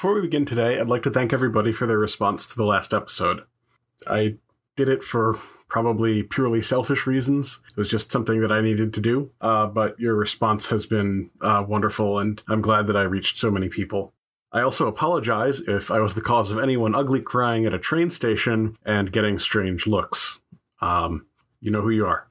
Before we begin today, I'd like to thank everybody for their response to the last episode. I did it for probably purely selfish reasons. It was just something that I needed to do. Uh, but your response has been uh, wonderful, and I'm glad that I reached so many people. I also apologize if I was the cause of anyone ugly crying at a train station and getting strange looks. Um, you know who you are.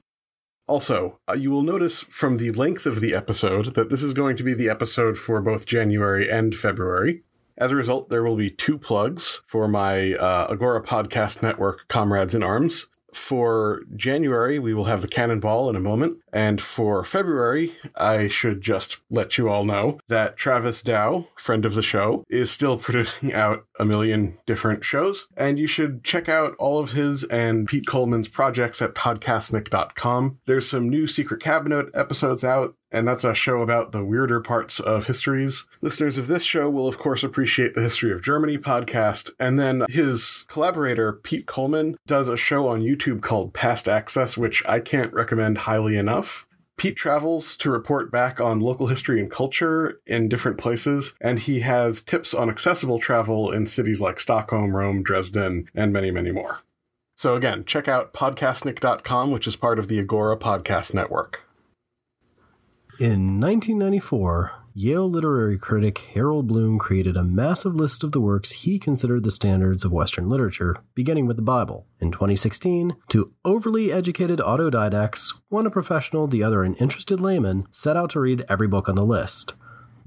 Also, uh, you will notice from the length of the episode that this is going to be the episode for both January and February. As a result, there will be two plugs for my uh, Agora Podcast Network Comrades in Arms. For January, we will have the Cannonball in a moment. And for February, I should just let you all know that Travis Dow, friend of the show, is still putting out a million different shows. And you should check out all of his and Pete Coleman's projects at podcastnic.com. There's some new Secret Cabinet episodes out and that's a show about the weirder parts of histories. Listeners of this show will, of course, appreciate the History of Germany podcast. And then his collaborator, Pete Coleman, does a show on YouTube called Past Access, which I can't recommend highly enough. Pete travels to report back on local history and culture in different places, and he has tips on accessible travel in cities like Stockholm, Rome, Dresden, and many, many more. So again, check out podcastnic.com, which is part of the Agora Podcast Network. In 1994, Yale literary critic Harold Bloom created a massive list of the works he considered the standards of Western literature, beginning with the Bible. In 2016, two overly educated autodidacts, one a professional, the other an interested layman, set out to read every book on the list.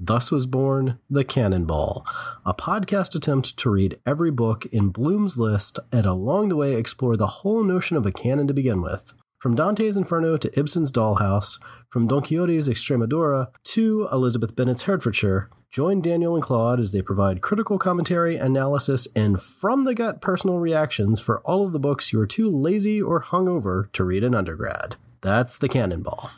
Thus was born The Cannonball, a podcast attempt to read every book in Bloom's list and along the way explore the whole notion of a canon to begin with. From Dante's Inferno to Ibsen's Dollhouse, from Don Quixote's Extremadura to Elizabeth Bennet's Hertfordshire, join Daniel and Claude as they provide critical commentary, analysis, and from the gut personal reactions for all of the books you are too lazy or hungover to read in undergrad. That's the Cannonball.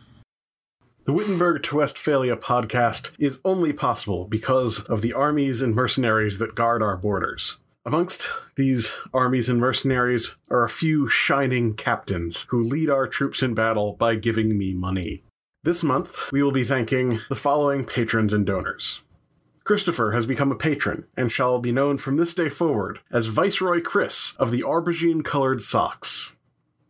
The Wittenberg to Westphalia podcast is only possible because of the armies and mercenaries that guard our borders. Amongst these armies and mercenaries are a few shining captains who lead our troops in battle by giving me money. This month, we will be thanking the following patrons and donors. Christopher has become a patron and shall be known from this day forward as Viceroy Chris of the aubergine colored socks.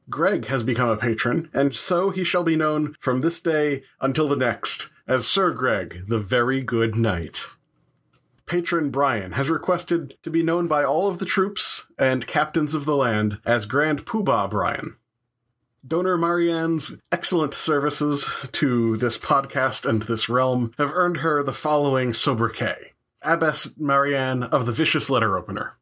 Greg has become a patron, and so he shall be known from this day until the next as Sir Greg, the Very Good Knight patron Brian has requested to be known by all of the troops and captains of the land as Grand Poobah Brian. Donor Marianne's excellent services to this podcast and this realm have earned her the following sobriquet Abbess Marianne of the Vicious Letter Opener.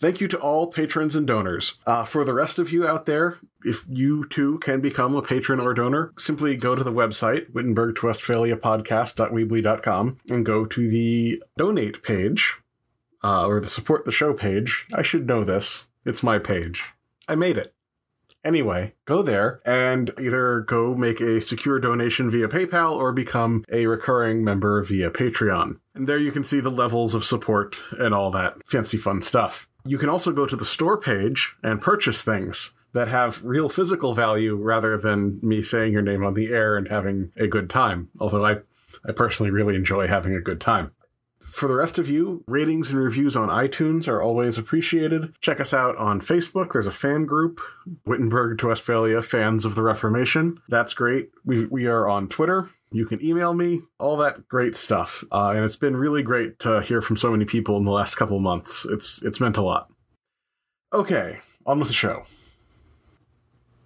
Thank you to all patrons and donors. Uh, for the rest of you out there, if you too can become a patron or donor, simply go to the website, Wittenberg podcast.weebly.com, and go to the donate page, uh, or the support the show page. I should know this. It's my page. I made it. Anyway, go there and either go make a secure donation via PayPal or become a recurring member via Patreon. And there you can see the levels of support and all that fancy fun stuff. You can also go to the store page and purchase things that have real physical value rather than me saying your name on the air and having a good time. Although I, I personally really enjoy having a good time. For the rest of you, ratings and reviews on iTunes are always appreciated. Check us out on Facebook. There's a fan group, Wittenberg to Westphalia Fans of the Reformation. That's great. We, we are on Twitter. You can email me, all that great stuff. Uh, and it's been really great to hear from so many people in the last couple of months. It's, it's meant a lot. Okay, on with the show.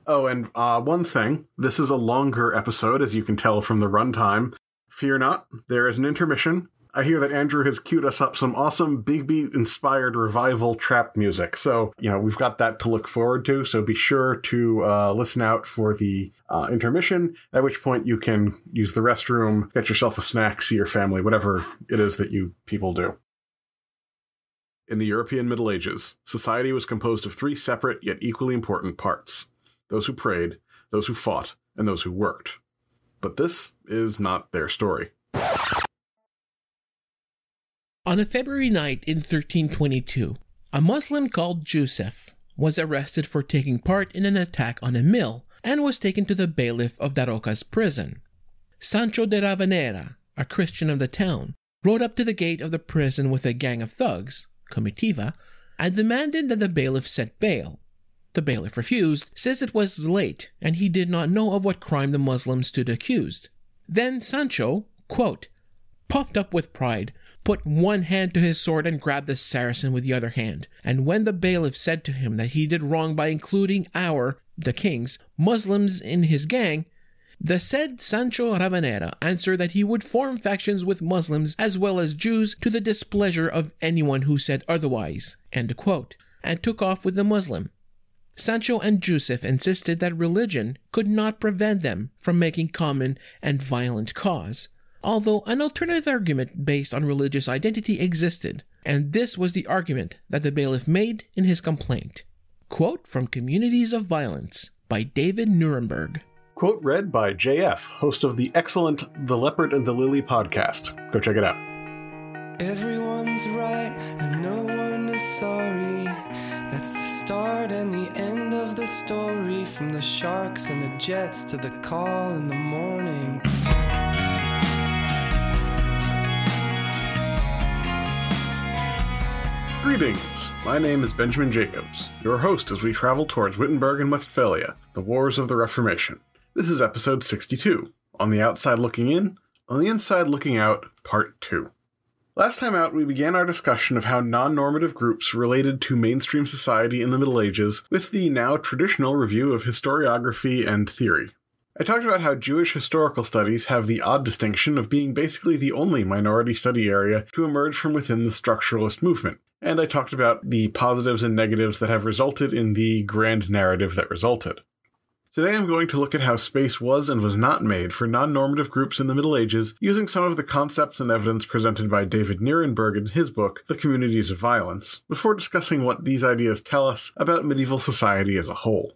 Oh, and uh, one thing this is a longer episode, as you can tell from the runtime. Fear not, there is an intermission. I hear that Andrew has queued us up some awesome Big Beat inspired revival trap music. So, you know, we've got that to look forward to. So be sure to uh, listen out for the uh, intermission, at which point you can use the restroom, get yourself a snack, see your family, whatever it is that you people do. In the European Middle Ages, society was composed of three separate yet equally important parts those who prayed, those who fought, and those who worked. But this is not their story. On a February night in 1322, a Muslim called Joseph was arrested for taking part in an attack on a mill and was taken to the bailiff of Daroca's prison. Sancho de Ravenera, a Christian of the town, rode up to the gate of the prison with a gang of thugs, comitiva, and demanded that the bailiff set bail. The bailiff refused, since it was late and he did not know of what crime the Muslim stood accused. Then Sancho, quote, puffed up with pride, put one hand to his sword and grabbed the Saracen with the other hand. And when the bailiff said to him that he did wrong by including our, the king's, Muslims in his gang, the said Sancho Ravenera answered that he would form factions with Muslims as well as Jews to the displeasure of anyone who said otherwise, and took off with the Muslim. Sancho and Joseph insisted that religion could not prevent them from making common and violent cause, although an alternative argument based on religious identity existed, and this was the argument that the bailiff made in his complaint. Quote from Communities of Violence by David Nirenberg. Quote read by JF, host of the excellent The Leopard and the Lily podcast. Go check it out. Everyone's right and no one is sorry. That's the start and the end of the story. From the sharks and the jets to the call in the morning. Greetings! My name is Benjamin Jacobs, your host as we travel towards Wittenberg and Westphalia, the Wars of the Reformation. This is episode 62 On the Outside Looking In, On the Inside Looking Out, Part 2. Last time out, we began our discussion of how non normative groups related to mainstream society in the Middle Ages with the now traditional review of historiography and theory. I talked about how Jewish historical studies have the odd distinction of being basically the only minority study area to emerge from within the structuralist movement, and I talked about the positives and negatives that have resulted in the grand narrative that resulted. Today I'm going to look at how space was and was not made for non normative groups in the Middle Ages using some of the concepts and evidence presented by David Nirenberg in his book, The Communities of Violence, before discussing what these ideas tell us about medieval society as a whole.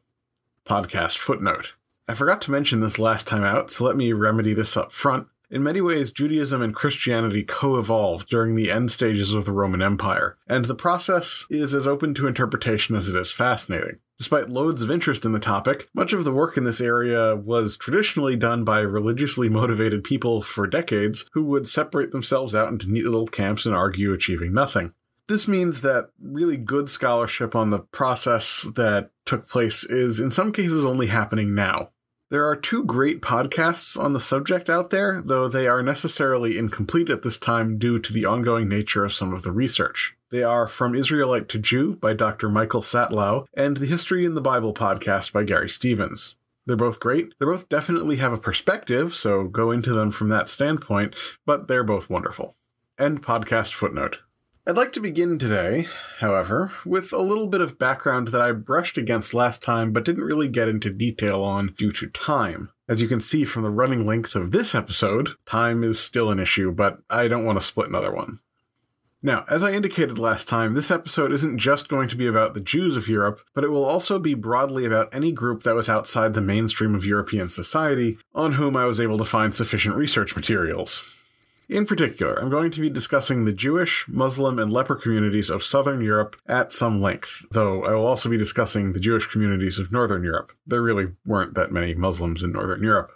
Podcast footnote. I forgot to mention this last time out, so let me remedy this up front. In many ways, Judaism and Christianity co evolved during the end stages of the Roman Empire, and the process is as open to interpretation as it is fascinating. Despite loads of interest in the topic, much of the work in this area was traditionally done by religiously motivated people for decades who would separate themselves out into neat little camps and argue, achieving nothing. This means that really good scholarship on the process that took place is in some cases only happening now. There are two great podcasts on the subject out there, though they are necessarily incomplete at this time due to the ongoing nature of some of the research. They are From Israelite to Jew by Dr. Michael Satlow and the History in the Bible podcast by Garry Stevens. They're both great. They both definitely have a perspective, so go into them from that standpoint, but they're both wonderful. End podcast footnote. I'd like to begin today, however, with a little bit of background that I brushed against last time but didn't really get into detail on due to time. As you can see from the running length of this episode, time is still an issue, but I don't want to split another one. Now, as I indicated last time, this episode isn't just going to be about the Jews of Europe, but it will also be broadly about any group that was outside the mainstream of European society on whom I was able to find sufficient research materials. In particular, I'm going to be discussing the Jewish, Muslim, and leper communities of Southern Europe at some length, though I will also be discussing the Jewish communities of Northern Europe. There really weren't that many Muslims in Northern Europe.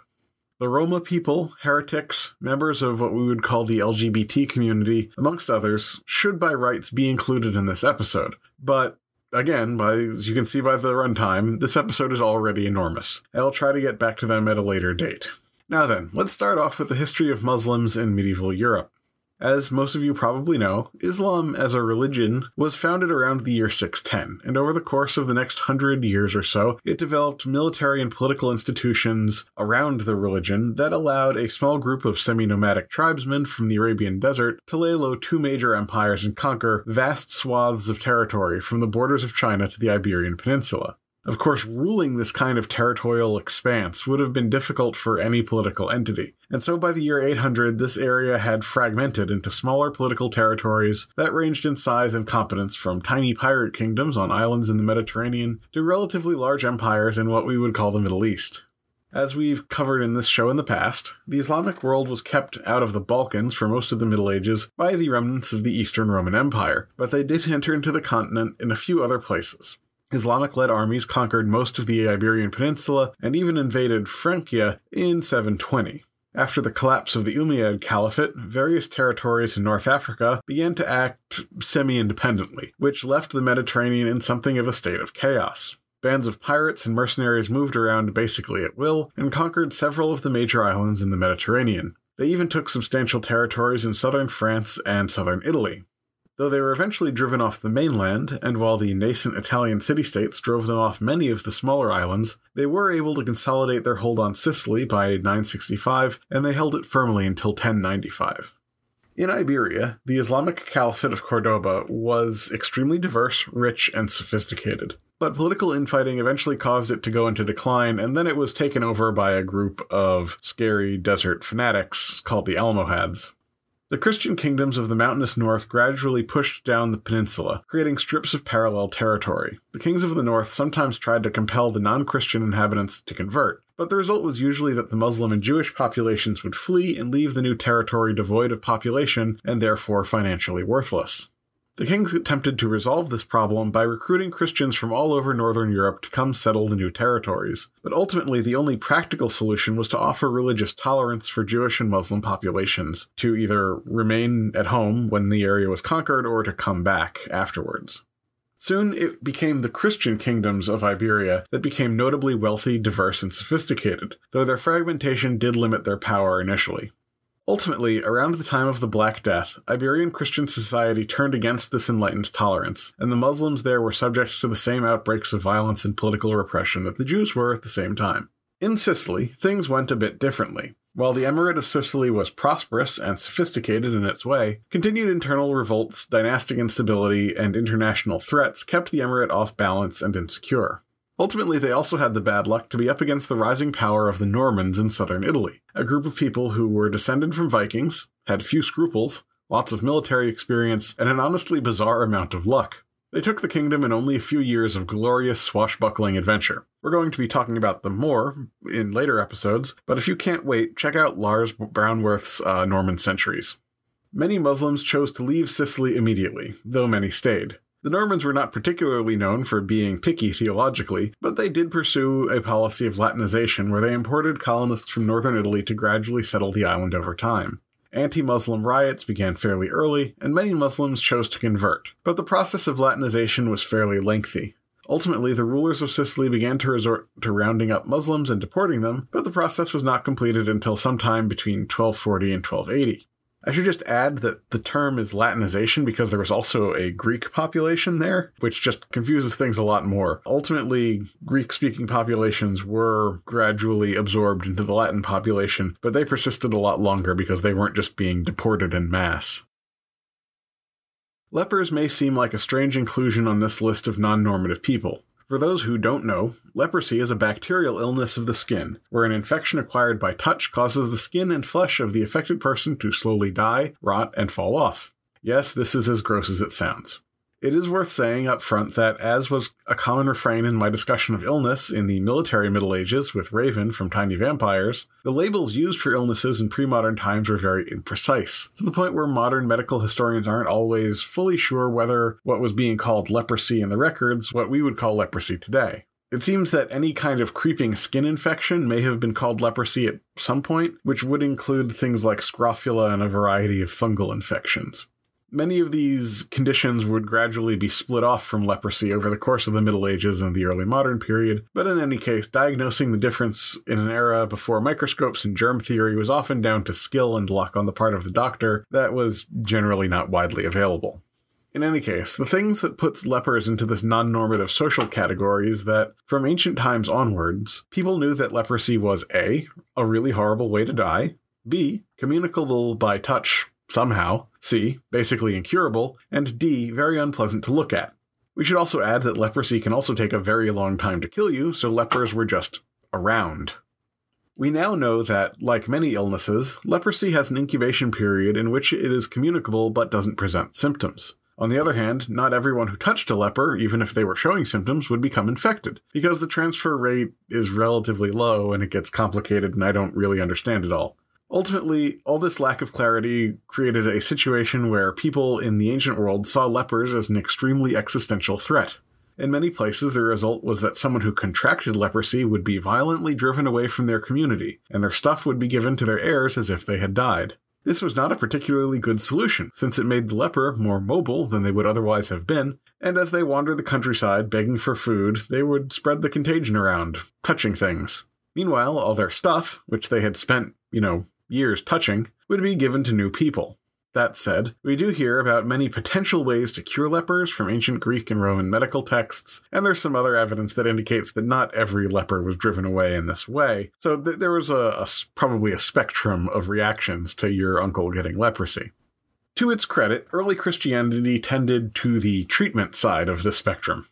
The Roma people, heretics, members of what we would call the LGBT community, amongst others, should by rights be included in this episode. But again, by, as you can see by the runtime, this episode is already enormous. I'll try to get back to them at a later date. Now then, let's start off with the history of Muslims in medieval Europe. As most of you probably know, Islam as a religion was founded around the year 610, and over the course of the next hundred years or so, it developed military and political institutions around the religion that allowed a small group of semi nomadic tribesmen from the Arabian desert to lay low two major empires and conquer vast swaths of territory from the borders of China to the Iberian Peninsula. Of course, ruling this kind of territorial expanse would have been difficult for any political entity, and so by the year 800, this area had fragmented into smaller political territories that ranged in size and competence from tiny pirate kingdoms on islands in the Mediterranean to relatively large empires in what we would call the Middle East. As we've covered in this show in the past, the Islamic world was kept out of the Balkans for most of the Middle Ages by the remnants of the Eastern Roman Empire, but they did enter into the continent in a few other places. Islamic led armies conquered most of the Iberian Peninsula and even invaded Francia in 720. After the collapse of the Umayyad Caliphate, various territories in North Africa began to act semi independently, which left the Mediterranean in something of a state of chaos. Bands of pirates and mercenaries moved around basically at will and conquered several of the major islands in the Mediterranean. They even took substantial territories in southern France and southern Italy though they were eventually driven off the mainland, and while the nascent Italian city states drove them off many of the smaller islands, they were able to consolidate their hold on Sicily by 965, and they held it firmly until 1095. In Iberia, the Islamic Caliphate of Cordoba was extremely diverse, rich, and sophisticated. But political infighting eventually caused it to go into decline, and then it was taken over by a group of scary desert fanatics called the Almohads. The Christian kingdoms of the mountainous north gradually pushed down the peninsula, creating strips of parallel territory. The kings of the north sometimes tried to compel the non Christian inhabitants to convert, but the result was usually that the Muslim and Jewish populations would flee and leave the new territory devoid of population and therefore financially worthless. The kings attempted to resolve this problem by recruiting Christians from all over northern Europe to come settle the new territories, but ultimately the only practical solution was to offer religious tolerance for Jewish and Muslim populations to either remain at home when the area was conquered or to come back afterwards. Soon it became the Christian kingdoms of Iberia that became notably wealthy, diverse, and sophisticated, though their fragmentation did limit their power initially. Ultimately, around the time of the Black Death, Iberian Christian society turned against this enlightened tolerance, and the Muslims there were subject to the same outbreaks of violence and political repression that the Jews were at the same time. In Sicily, things went a bit differently. While the Emirate of Sicily was prosperous and sophisticated in its way, continued internal revolts, dynastic instability, and international threats kept the Emirate off balance and insecure. Ultimately, they also had the bad luck to be up against the rising power of the Normans in southern Italy, a group of people who were descended from Vikings, had few scruples, lots of military experience, and an honestly bizarre amount of luck. They took the kingdom in only a few years of glorious swashbuckling adventure. We're going to be talking about them more in later episodes, but if you can't wait, check out Lars Brownworth's uh, Norman Centuries. Many Muslims chose to leave Sicily immediately, though many stayed. The Normans were not particularly known for being picky theologically, but they did pursue a policy of Latinization where they imported colonists from northern Italy to gradually settle the island over time. Anti Muslim riots began fairly early, and many Muslims chose to convert, but the process of Latinization was fairly lengthy. Ultimately, the rulers of Sicily began to resort to rounding up Muslims and deporting them, but the process was not completed until sometime between 1240 and 1280. I should just add that the term is Latinization because there was also a Greek population there, which just confuses things a lot more. Ultimately, Greek speaking populations were gradually absorbed into the Latin population, but they persisted a lot longer because they weren't just being deported in mass. Lepers may seem like a strange inclusion on this list of non normative people, for those who don't know, leprosy is a bacterial illness of the skin, where an infection acquired by touch causes the skin and flesh of the affected person to slowly die, rot, and fall off. Yes, this is as gross as it sounds. It is worth saying up front that, as was a common refrain in my discussion of illness in the military Middle Ages with Raven from Tiny Vampires, the labels used for illnesses in pre modern times were very imprecise, to the point where modern medical historians aren't always fully sure whether what was being called leprosy in the records what we would call leprosy today. It seems that any kind of creeping skin infection may have been called leprosy at some point, which would include things like scrofula and a variety of fungal infections. Many of these conditions would gradually be split off from leprosy over the course of the Middle Ages and the early modern period, but in any case, diagnosing the difference in an era before microscopes and germ theory was often down to skill and luck on the part of the doctor that was generally not widely available. In any case, the things that puts lepers into this non-normative social category is that from ancient times onwards, people knew that leprosy was A, a really horrible way to die, B, communicable by touch somehow, C, basically incurable, and D, very unpleasant to look at. We should also add that leprosy can also take a very long time to kill you, so lepers were just around. We now know that, like many illnesses, leprosy has an incubation period in which it is communicable but doesn't present symptoms. On the other hand, not everyone who touched a leper, even if they were showing symptoms, would become infected, because the transfer rate is relatively low and it gets complicated and I don't really understand it all. Ultimately, all this lack of clarity created a situation where people in the ancient world saw lepers as an extremely existential threat. In many places, the result was that someone who contracted leprosy would be violently driven away from their community, and their stuff would be given to their heirs as if they had died. This was not a particularly good solution, since it made the leper more mobile than they would otherwise have been, and as they wandered the countryside begging for food, they would spread the contagion around, touching things. Meanwhile, all their stuff, which they had spent, you know, years touching, would be given to new people. That said, we do hear about many potential ways to cure lepers from ancient Greek and Roman medical texts, and there's some other evidence that indicates that not every leper was driven away in this way. So th- there was a, a probably a spectrum of reactions to your uncle getting leprosy. To its credit, early Christianity tended to the treatment side of the spectrum.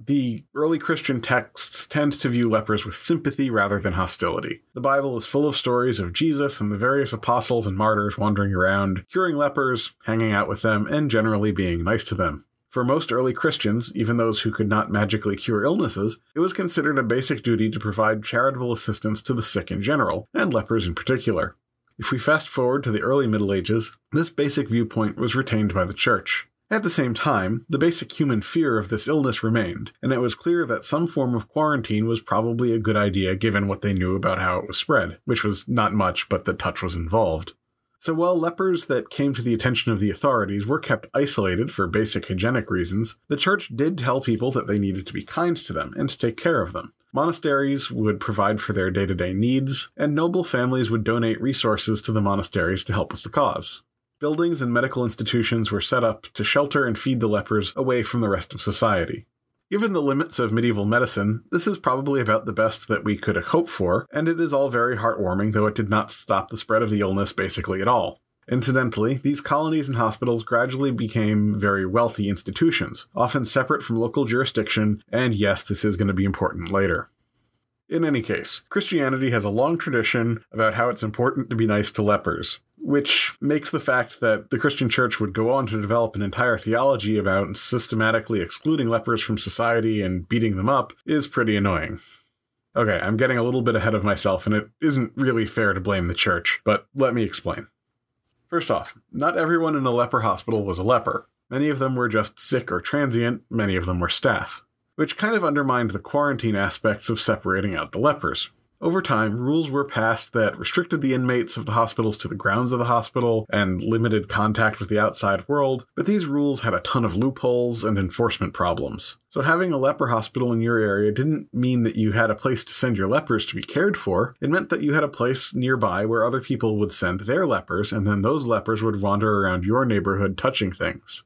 The early Christian texts tend to view lepers with sympathy rather than hostility. The Bible is full of stories of Jesus and the various apostles and martyrs wandering around, curing lepers, hanging out with them, and generally being nice to them. For most early Christians, even those who could not magically cure illnesses, it was considered a basic duty to provide charitable assistance to the sick in general, and lepers in particular. If we fast forward to the early Middle Ages, this basic viewpoint was retained by the Church. At the same time, the basic human fear of this illness remained, and it was clear that some form of quarantine was probably a good idea given what they knew about how it was spread, which was not much, but the touch was involved. So while lepers that came to the attention of the authorities were kept isolated for basic hygienic reasons, the church did tell people that they needed to be kind to them and to take care of them. Monasteries would provide for their day to day needs, and noble families would donate resources to the monasteries to help with the cause. Buildings and medical institutions were set up to shelter and feed the lepers away from the rest of society. Given the limits of medieval medicine, this is probably about the best that we could hope for, and it is all very heartwarming, though it did not stop the spread of the illness basically at all. Incidentally, these colonies and hospitals gradually became very wealthy institutions, often separate from local jurisdiction, and yes, this is going to be important later. In any case, Christianity has a long tradition about how it's important to be nice to lepers which makes the fact that the Christian church would go on to develop an entire theology about systematically excluding lepers from society and beating them up is pretty annoying. Okay, I'm getting a little bit ahead of myself, and it isn't really fair to blame the church, but let me explain. First off, not everyone in a leper hospital was a leper. Many of them were just sick or transient, many of them were staff, which kind of undermined the quarantine aspects of separating out the lepers. Over time, rules were passed that restricted the inmates of the hospitals to the grounds of the hospital and limited contact with the outside world, but these rules had a ton of loopholes and enforcement problems. So having a leper hospital in your area didn't mean that you had a place to send your lepers to be cared for. It meant that you had a place nearby where other people would send their lepers, and then those lepers would wander around your neighborhood touching things.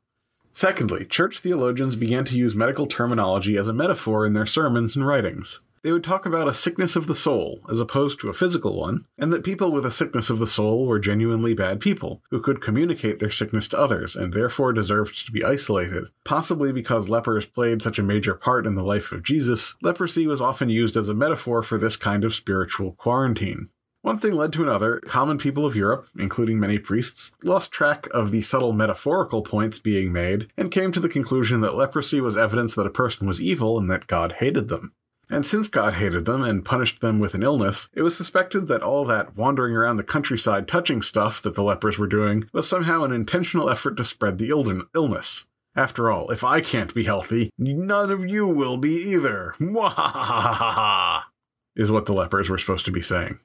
Secondly, church theologians began to use medical terminology as a metaphor in their sermons and writings. They would talk about a sickness of the soul as opposed to a physical one, and that people with a sickness of the soul were genuinely bad people who could communicate their sickness to others and therefore deserved to be isolated. Possibly because lepers played such a major part in the life of Jesus, leprosy was often used as a metaphor for this kind of spiritual quarantine. One thing led to another. Common people of Europe, including many priests, lost track of the subtle metaphorical points being made and came to the conclusion that leprosy was evidence that a person was evil and that God hated them. And since God hated them and punished them with an illness, it was suspected that all that wandering around the countryside touching stuff that the lepers were doing was somehow an intentional effort to spread the illness. After all, if I can't be healthy, none of you will be either. Mwahahaha, is what the lepers were supposed to be saying.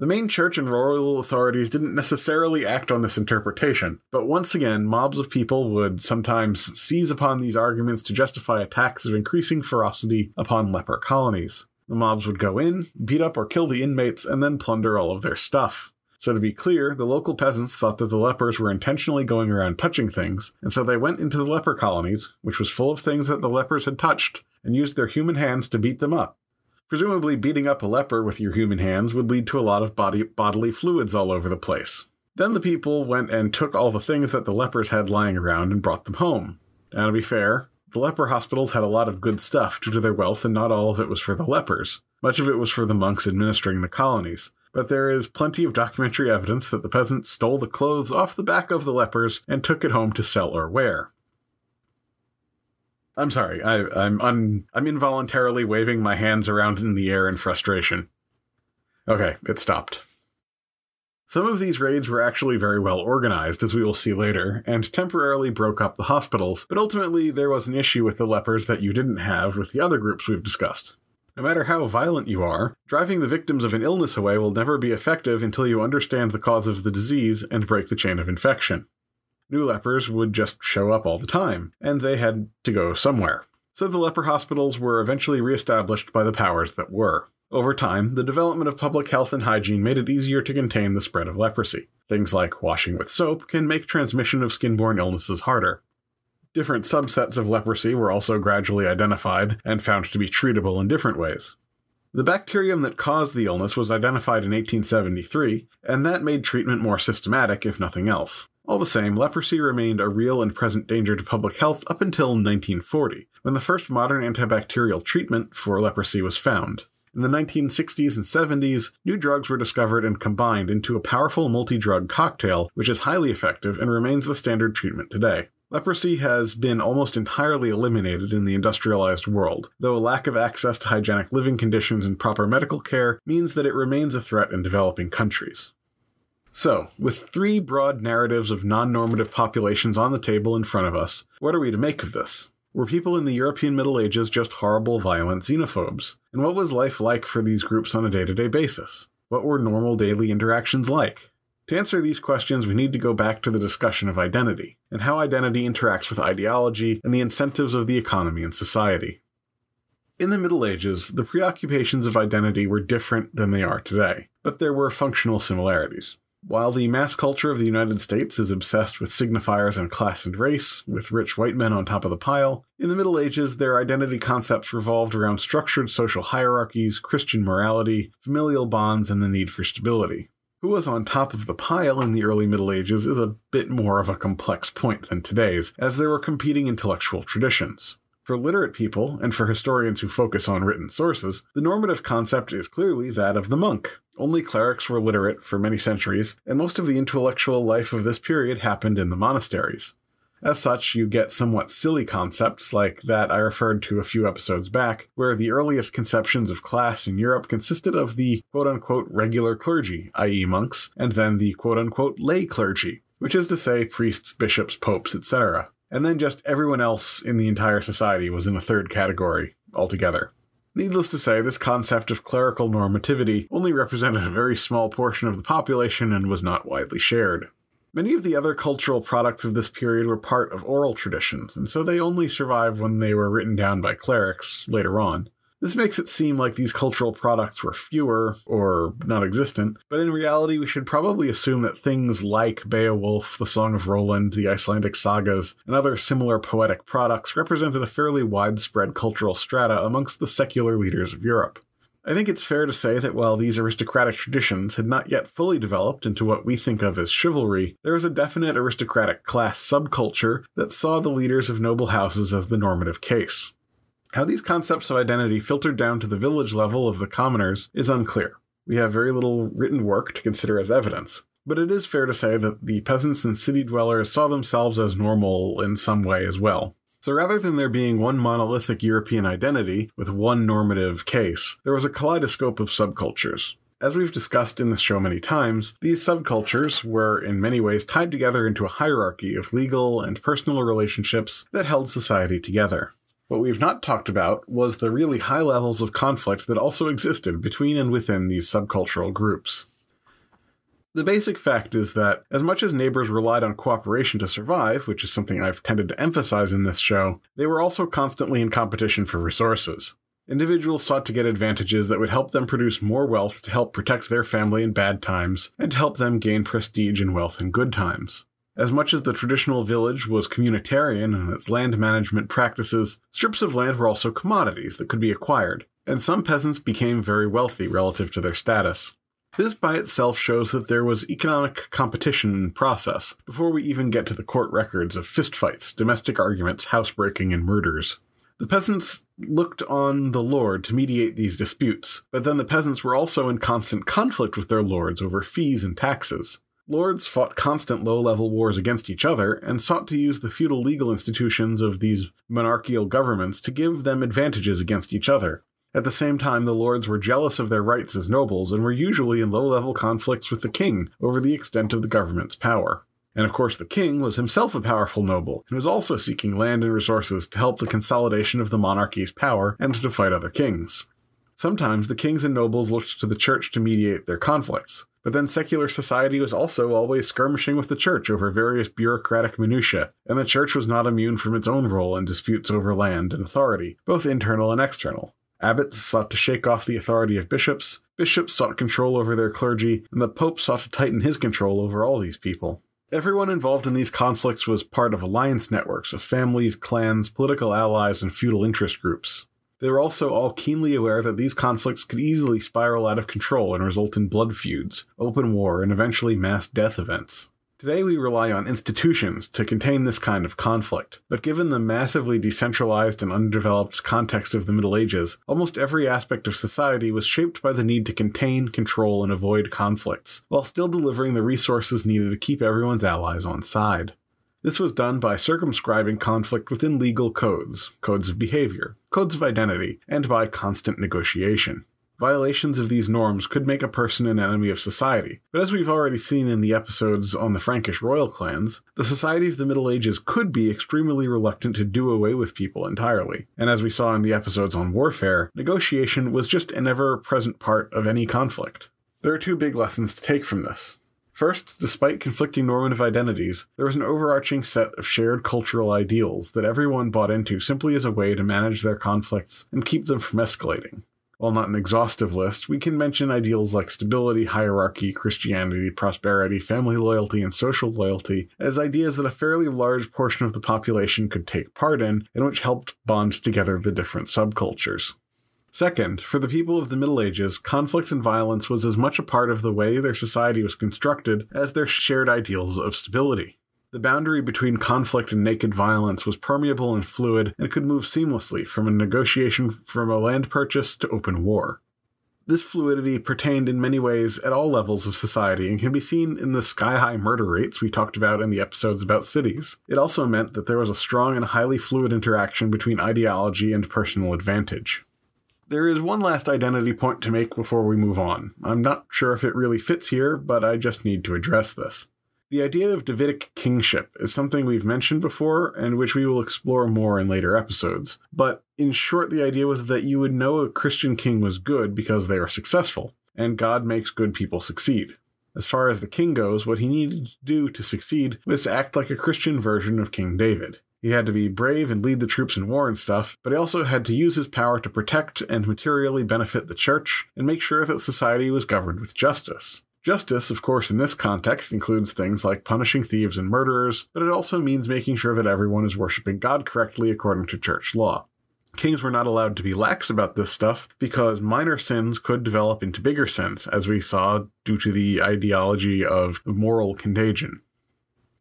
The main church and royal authorities didn't necessarily act on this interpretation, but once again, mobs of people would sometimes seize upon these arguments to justify attacks of increasing ferocity upon leper colonies. The mobs would go in, beat up or kill the inmates, and then plunder all of their stuff. So, to be clear, the local peasants thought that the lepers were intentionally going around touching things, and so they went into the leper colonies, which was full of things that the lepers had touched, and used their human hands to beat them up. Presumably, beating up a leper with your human hands would lead to a lot of body, bodily fluids all over the place. Then the people went and took all the things that the lepers had lying around and brought them home. Now, to be fair, the leper hospitals had a lot of good stuff due to their wealth, and not all of it was for the lepers. Much of it was for the monks administering the colonies. But there is plenty of documentary evidence that the peasants stole the clothes off the back of the lepers and took it home to sell or wear. I'm sorry. I, I'm un, I'm involuntarily waving my hands around in the air in frustration. Okay, it stopped. Some of these raids were actually very well organized, as we will see later, and temporarily broke up the hospitals, but ultimately there was an issue with the lepers that you didn't have with the other groups we've discussed. No matter how violent you are, driving the victims of an illness away will never be effective until you understand the cause of the disease and break the chain of infection new lepers would just show up all the time, and they had to go somewhere. So the leper hospitals were eventually reestablished by the powers that were. Over time, the development of public health and hygiene made it easier to contain the spread of leprosy. Things like washing with soap can make transmission of skin-borne illnesses harder. Different subsets of leprosy were also gradually identified and found to be treatable in different ways. The bacterium that caused the illness was identified in 1873, and that made treatment more systematic, if nothing else. All the same, leprosy remained a real and present danger to public health up until 1940, when the first modern antibacterial treatment for leprosy was found. In the 1960s and 70s, new drugs were discovered and combined into a powerful multi drug cocktail, which is highly effective and remains the standard treatment today. Leprosy has been almost entirely eliminated in the industrialized world, though a lack of access to hygienic living conditions and proper medical care means that it remains a threat in developing countries. So, with three broad narratives of non normative populations on the table in front of us, what are we to make of this? Were people in the European Middle Ages just horrible, violent xenophobes? And what was life like for these groups on a day to day basis? What were normal daily interactions like? To answer these questions, we need to go back to the discussion of identity, and how identity interacts with ideology and the incentives of the economy and society. In the Middle Ages, the preoccupations of identity were different than they are today, but there were functional similarities. While the mass culture of the United States is obsessed with signifiers and class and race, with rich white men on top of the pile, in the Middle Ages their identity concepts revolved around structured social hierarchies, Christian morality, familial bonds, and the need for stability. Who was on top of the pile in the early Middle Ages is a bit more of a complex point than today's, as there were competing intellectual traditions. For literate people, and for historians who focus on written sources, the normative concept is clearly that of the monk. Only clerics were literate for many centuries, and most of the intellectual life of this period happened in the monasteries. As such, you get somewhat silly concepts like that I referred to a few episodes back, where the earliest conceptions of class in Europe consisted of the quote unquote regular clergy, i.e., monks, and then the quote unquote lay clergy, which is to say priests, bishops, popes, etc. And then just everyone else in the entire society was in a third category altogether. Needless to say, this concept of clerical normativity only represented a very small portion of the population and was not widely shared. Many of the other cultural products of this period were part of oral traditions, and so they only survived when they were written down by clerics later on. This makes it seem like these cultural products were fewer or non existent, but in reality, we should probably assume that things like Beowulf, the Song of Roland, the Icelandic sagas, and other similar poetic products represented a fairly widespread cultural strata amongst the secular leaders of Europe. I think it's fair to say that while these aristocratic traditions had not yet fully developed into what we think of as chivalry, there was a definite aristocratic class subculture that saw the leaders of noble houses as the normative case. How these concepts of identity filtered down to the village level of the commoners is unclear. We have very little written work to consider as evidence, but it is fair to say that the peasants and city dwellers saw themselves as normal in some way as well. So rather than there being one monolithic European identity with one normative case, there was a kaleidoscope of subcultures. as we've discussed in this show many times, these subcultures were in many ways tied together into a hierarchy of legal and personal relationships that held society together. What we've not talked about was the really high levels of conflict that also existed between and within these subcultural groups. The basic fact is that, as much as neighbors relied on cooperation to survive, which is something I've tended to emphasize in this show, they were also constantly in competition for resources. Individuals sought to get advantages that would help them produce more wealth to help protect their family in bad times, and to help them gain prestige and wealth in good times. As much as the traditional village was communitarian in its land management practices, strips of land were also commodities that could be acquired, and some peasants became very wealthy relative to their status. This by itself shows that there was economic competition in process before we even get to the court records of fistfights, domestic arguments, housebreaking, and murders. The peasants looked on the lord to mediate these disputes, but then the peasants were also in constant conflict with their lords over fees and taxes. Lords fought constant low level wars against each other and sought to use the feudal legal institutions of these monarchical governments to give them advantages against each other, at the same time, the lords were jealous of their rights as nobles and were usually in low level conflicts with the king over the extent of the government's power. And of course, the king was himself a powerful noble and was also seeking land and resources to help the consolidation of the monarchy's power and to fight other kings. Sometimes the kings and nobles looked to the church to mediate their conflicts, but then secular society was also always skirmishing with the church over various bureaucratic minutiae, and the church was not immune from its own role in disputes over land and authority, both internal and external. Abbots sought to shake off the authority of bishops, bishops sought control over their clergy, and the Pope sought to tighten his control over all these people. Everyone involved in these conflicts was part of alliance networks of families, clans, political allies, and feudal interest groups. They were also all keenly aware that these conflicts could easily spiral out of control and result in blood feuds, open war, and eventually mass death events. Today we rely on institutions to contain this kind of conflict, but given the massively decentralized and undeveloped context of the Middle Ages, almost every aspect of society was shaped by the need to contain, control, and avoid conflicts, while still delivering the resources needed to keep everyone's allies on side. This was done by circumscribing conflict within legal codes, codes of behavior, codes of identity, and by constant negotiation. Violations of these norms could make a person an enemy of society, but as we've already seen in the episodes on the Frankish royal clans, the society of the Middle Ages could be extremely reluctant to do away with people entirely. And as we saw in the episodes on warfare, negotiation was just an ever present part of any conflict. There are two big lessons to take from this. First, despite conflicting normative identities, there was an overarching set of shared cultural ideals that everyone bought into simply as a way to manage their conflicts and keep them from escalating. While not an exhaustive list, we can mention ideals like stability, hierarchy, Christianity, prosperity, family loyalty, and social loyalty as ideas that a fairly large portion of the population could take part in and which helped bond together the different subcultures. Second, for the people of the Middle Ages, conflict and violence was as much a part of the way their society was constructed as their shared ideals of stability. The boundary between conflict and naked violence was permeable and fluid and could move seamlessly from a negotiation from a land purchase to open war. This fluidity pertained in many ways at all levels of society and can be seen in the sky high murder rates we talked about in the episodes about cities. It also meant that there was a strong and highly fluid interaction between ideology and personal advantage. There is one last identity point to make before we move on. I'm not sure if it really fits here, but I just need to address this. The idea of Davidic kingship is something we've mentioned before and which we will explore more in later episodes. But in short, the idea was that you would know a Christian king was good because they are successful, and God makes good people succeed. As far as the king goes, what he needed to do to succeed was to act like a Christian version of King David. He had to be brave and lead the troops in war and stuff, but he also had to use his power to protect and materially benefit the church and make sure that society was governed with justice. Justice, of course, in this context includes things like punishing thieves and murderers, but it also means making sure that everyone is worshiping God correctly according to church law. Kings were not allowed to be lax about this stuff because minor sins could develop into bigger sins, as we saw due to the ideology of moral contagion.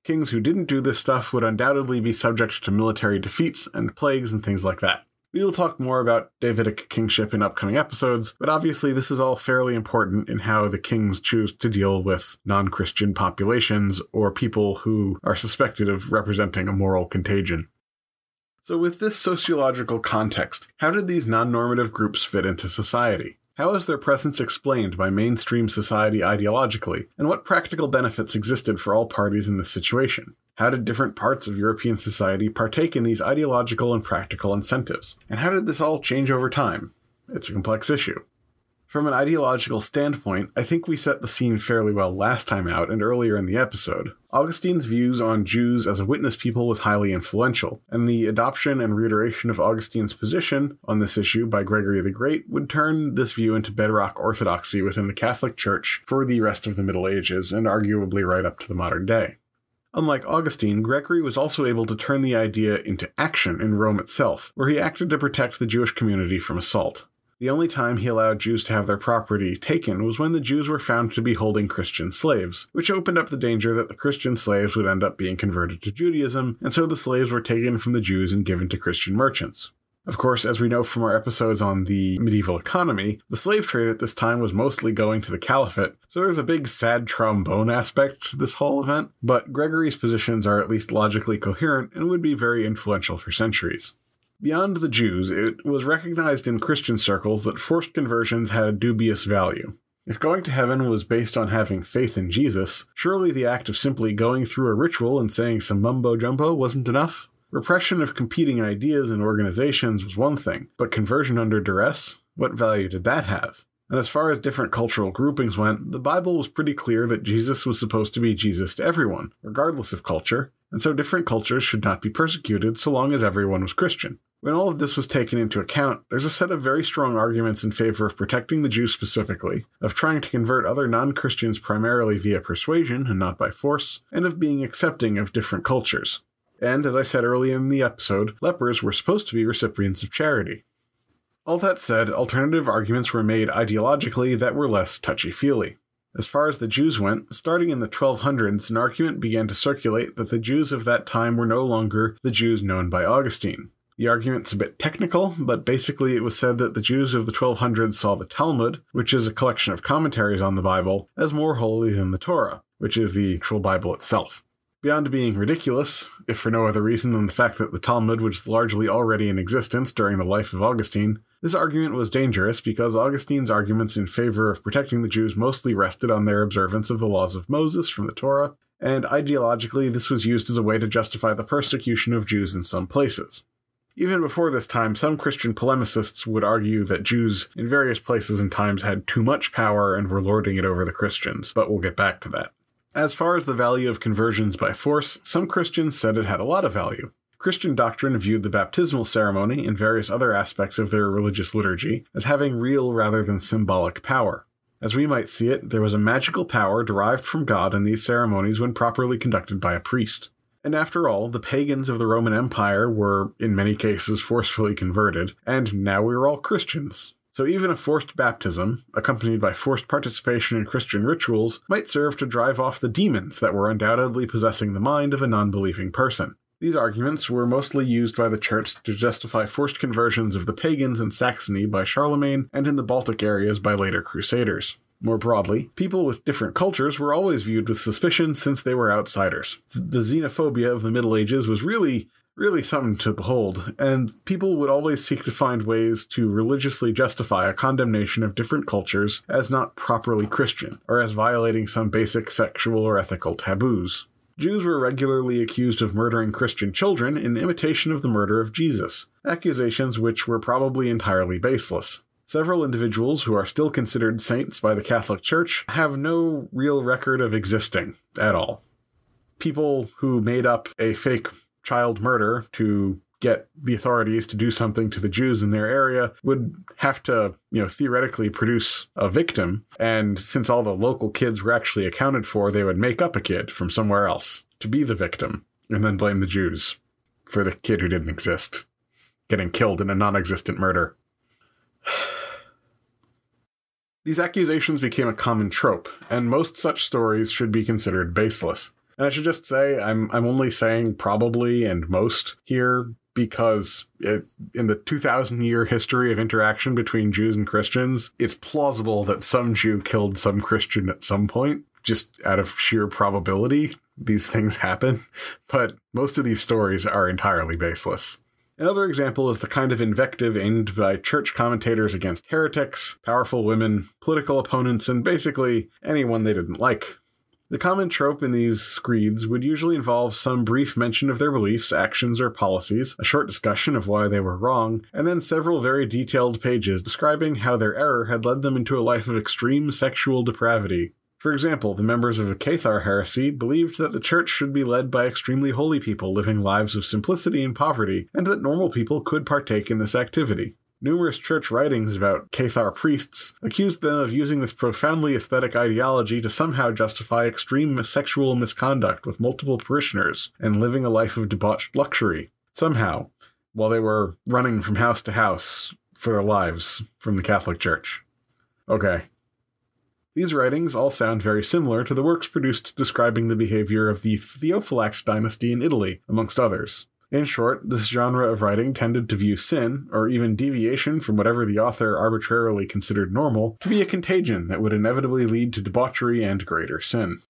Kings who didn't do this stuff would undoubtedly be subject to military defeats and plagues and things like that. We will talk more about Davidic kingship in upcoming episodes, but obviously this is all fairly important in how the kings choose to deal with non Christian populations or people who are suspected of representing a moral contagion. So, with this sociological context, how did these non normative groups fit into society? How is their presence explained by mainstream society ideologically, and what practical benefits existed for all parties in this situation? How did different parts of European society partake in these ideological and practical incentives? And how did this all change over time? It's a complex issue. From an ideological standpoint, I think we set the scene fairly well last time out and earlier in the episode. Augustine's views on Jews as a witness people was highly influential, and the adoption and reiteration of Augustine's position on this issue by Gregory the Great would turn this view into bedrock orthodoxy within the Catholic Church for the rest of the Middle Ages, and arguably right up to the modern day. Unlike Augustine, Gregory was also able to turn the idea into action in Rome itself, where he acted to protect the Jewish community from assault. The only time he allowed Jews to have their property taken was when the Jews were found to be holding Christian slaves, which opened up the danger that the Christian slaves would end up being converted to Judaism, and so the slaves were taken from the Jews and given to Christian merchants. Of course, as we know from our episodes on the medieval economy, the slave trade at this time was mostly going to the caliphate, so there's a big sad trombone aspect to this whole event, but Gregory's positions are at least logically coherent and would be very influential for centuries. Beyond the Jews, it was recognized in Christian circles that forced conversions had a dubious value. If going to heaven was based on having faith in Jesus, surely the act of simply going through a ritual and saying some mumbo jumbo wasn't enough? Repression of competing ideas and organizations was one thing, but conversion under duress? What value did that have? And as far as different cultural groupings went, the Bible was pretty clear that Jesus was supposed to be Jesus to everyone, regardless of culture, and so different cultures should not be persecuted so long as everyone was Christian. When all of this was taken into account, there's a set of very strong arguments in favor of protecting the Jews specifically, of trying to convert other non Christians primarily via persuasion and not by force, and of being accepting of different cultures. And as I said earlier in the episode, lepers were supposed to be recipients of charity. All that said, alternative arguments were made ideologically that were less touchy feely. As far as the Jews went, starting in the 1200s, an argument began to circulate that the Jews of that time were no longer the Jews known by Augustine. The argument's a bit technical, but basically it was said that the Jews of the 1200s saw the Talmud, which is a collection of commentaries on the Bible, as more holy than the Torah, which is the actual Bible itself. Beyond being ridiculous, if for no other reason than the fact that the Talmud was largely already in existence during the life of Augustine, this argument was dangerous because Augustine's arguments in favor of protecting the Jews mostly rested on their observance of the laws of Moses from the Torah, and ideologically this was used as a way to justify the persecution of Jews in some places. Even before this time, some Christian polemicists would argue that Jews in various places and times had too much power and were lording it over the Christians, but we'll get back to that. As far as the value of conversions by force, some Christians said it had a lot of value. Christian doctrine viewed the baptismal ceremony and various other aspects of their religious liturgy as having real rather than symbolic power. As we might see it, there was a magical power derived from God in these ceremonies when properly conducted by a priest. And after all, the pagans of the Roman Empire were, in many cases, forcefully converted, and now we were all Christians. So even a forced baptism, accompanied by forced participation in Christian rituals, might serve to drive off the demons that were undoubtedly possessing the mind of a non believing person. These arguments were mostly used by the church to justify forced conversions of the pagans in Saxony by Charlemagne and in the Baltic areas by later crusaders. More broadly, people with different cultures were always viewed with suspicion since they were outsiders. The xenophobia of the Middle Ages was really, really something to behold, and people would always seek to find ways to religiously justify a condemnation of different cultures as not properly Christian, or as violating some basic sexual or ethical taboos. Jews were regularly accused of murdering Christian children in imitation of the murder of Jesus, accusations which were probably entirely baseless. Several individuals who are still considered saints by the Catholic Church have no real record of existing at all. People who made up a fake child murder to get the authorities to do something to the Jews in their area would have to, you know, theoretically produce a victim. And since all the local kids were actually accounted for, they would make up a kid from somewhere else to be the victim and then blame the Jews for the kid who didn't exist getting killed in a non existent murder. These accusations became a common trope, and most such stories should be considered baseless. And I should just say, I'm I'm only saying probably and most here because it, in the 2000 year history of interaction between Jews and Christians, it's plausible that some Jew killed some Christian at some point, just out of sheer probability. These things happen, but most of these stories are entirely baseless. Another example is the kind of invective aimed by church commentators against heretics, powerful women, political opponents, and basically anyone they didn't like. The common trope in these screeds would usually involve some brief mention of their beliefs, actions, or policies, a short discussion of why they were wrong, and then several very detailed pages describing how their error had led them into a life of extreme sexual depravity, for example, the members of the Cathar heresy believed that the church should be led by extremely holy people living lives of simplicity and poverty, and that normal people could partake in this activity. Numerous church writings about Cathar priests accused them of using this profoundly aesthetic ideology to somehow justify extreme sexual misconduct with multiple parishioners and living a life of debauched luxury. Somehow, while they were running from house to house for their lives from the Catholic Church. Okay, these writings all sound very similar to the works produced describing the behavior of the Theophylact dynasty in Italy, amongst others. In short, this genre of writing tended to view sin, or even deviation from whatever the author arbitrarily considered normal, to be a contagion that would inevitably lead to debauchery and greater sin.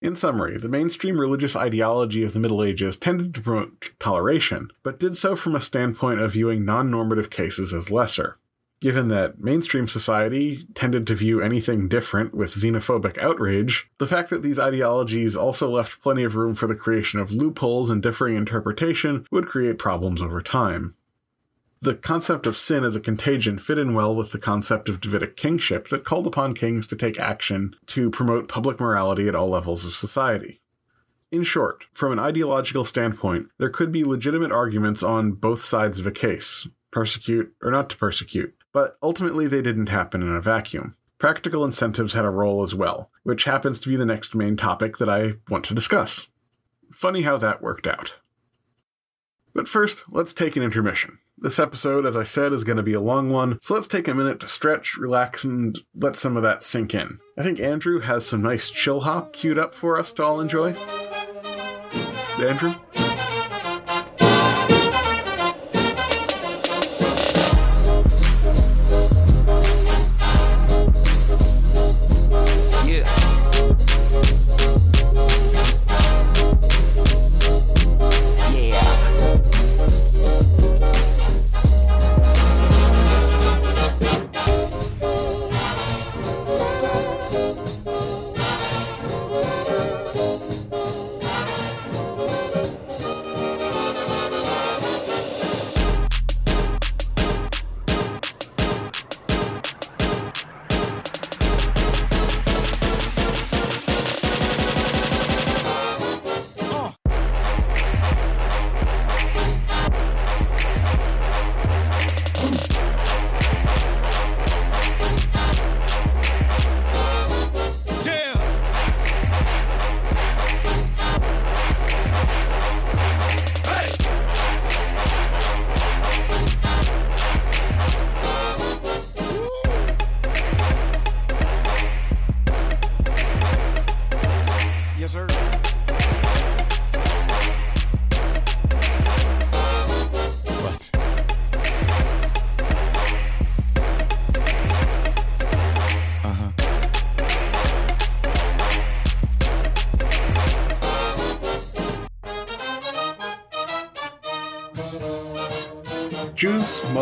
In summary, the mainstream religious ideology of the Middle Ages tended to promote toleration, but did so from a standpoint of viewing non normative cases as lesser given that mainstream society tended to view anything different with xenophobic outrage, the fact that these ideologies also left plenty of room for the creation of loopholes and differing interpretation would create problems over time. The concept of sin as a contagion fit in well with the concept of Davidic kingship that called upon kings to take action to promote public morality at all levels of society. In short, from an ideological standpoint, there could be legitimate arguments on both sides of a case persecute or not to persecute, but ultimately they didn't happen in a vacuum. Practical incentives had a role as well, which happens to be the next main topic that I want to discuss. Funny how that worked out. But first, let's take an intermission. This episode, as I said, is going to be a long one, so let's take a minute to stretch, relax, and let some of that sink in. I think Andrew has some nice chill hop queued up for us to all enjoy. Andrew?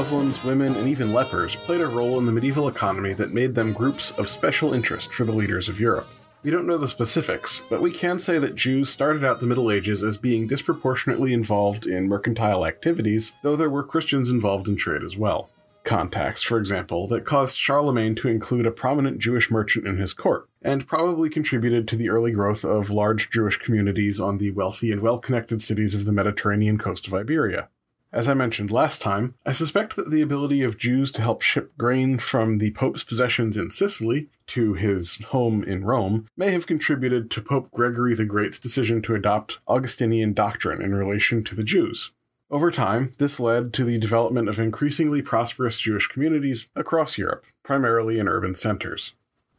Muslims, women, and even lepers played a role in the medieval economy that made them groups of special interest for the leaders of Europe. We don't know the specifics, but we can say that Jews started out the Middle Ages as being disproportionately involved in mercantile activities, though there were Christians involved in trade as well. Contacts, for example, that caused Charlemagne to include a prominent Jewish merchant in his court, and probably contributed to the early growth of large Jewish communities on the wealthy and well connected cities of the Mediterranean coast of Iberia. As I mentioned last time, I suspect that the ability of Jews to help ship grain from the Pope's possessions in Sicily to his home in Rome may have contributed to Pope Gregory the Great's decision to adopt Augustinian doctrine in relation to the Jews. Over time, this led to the development of increasingly prosperous Jewish communities across Europe, primarily in urban centers.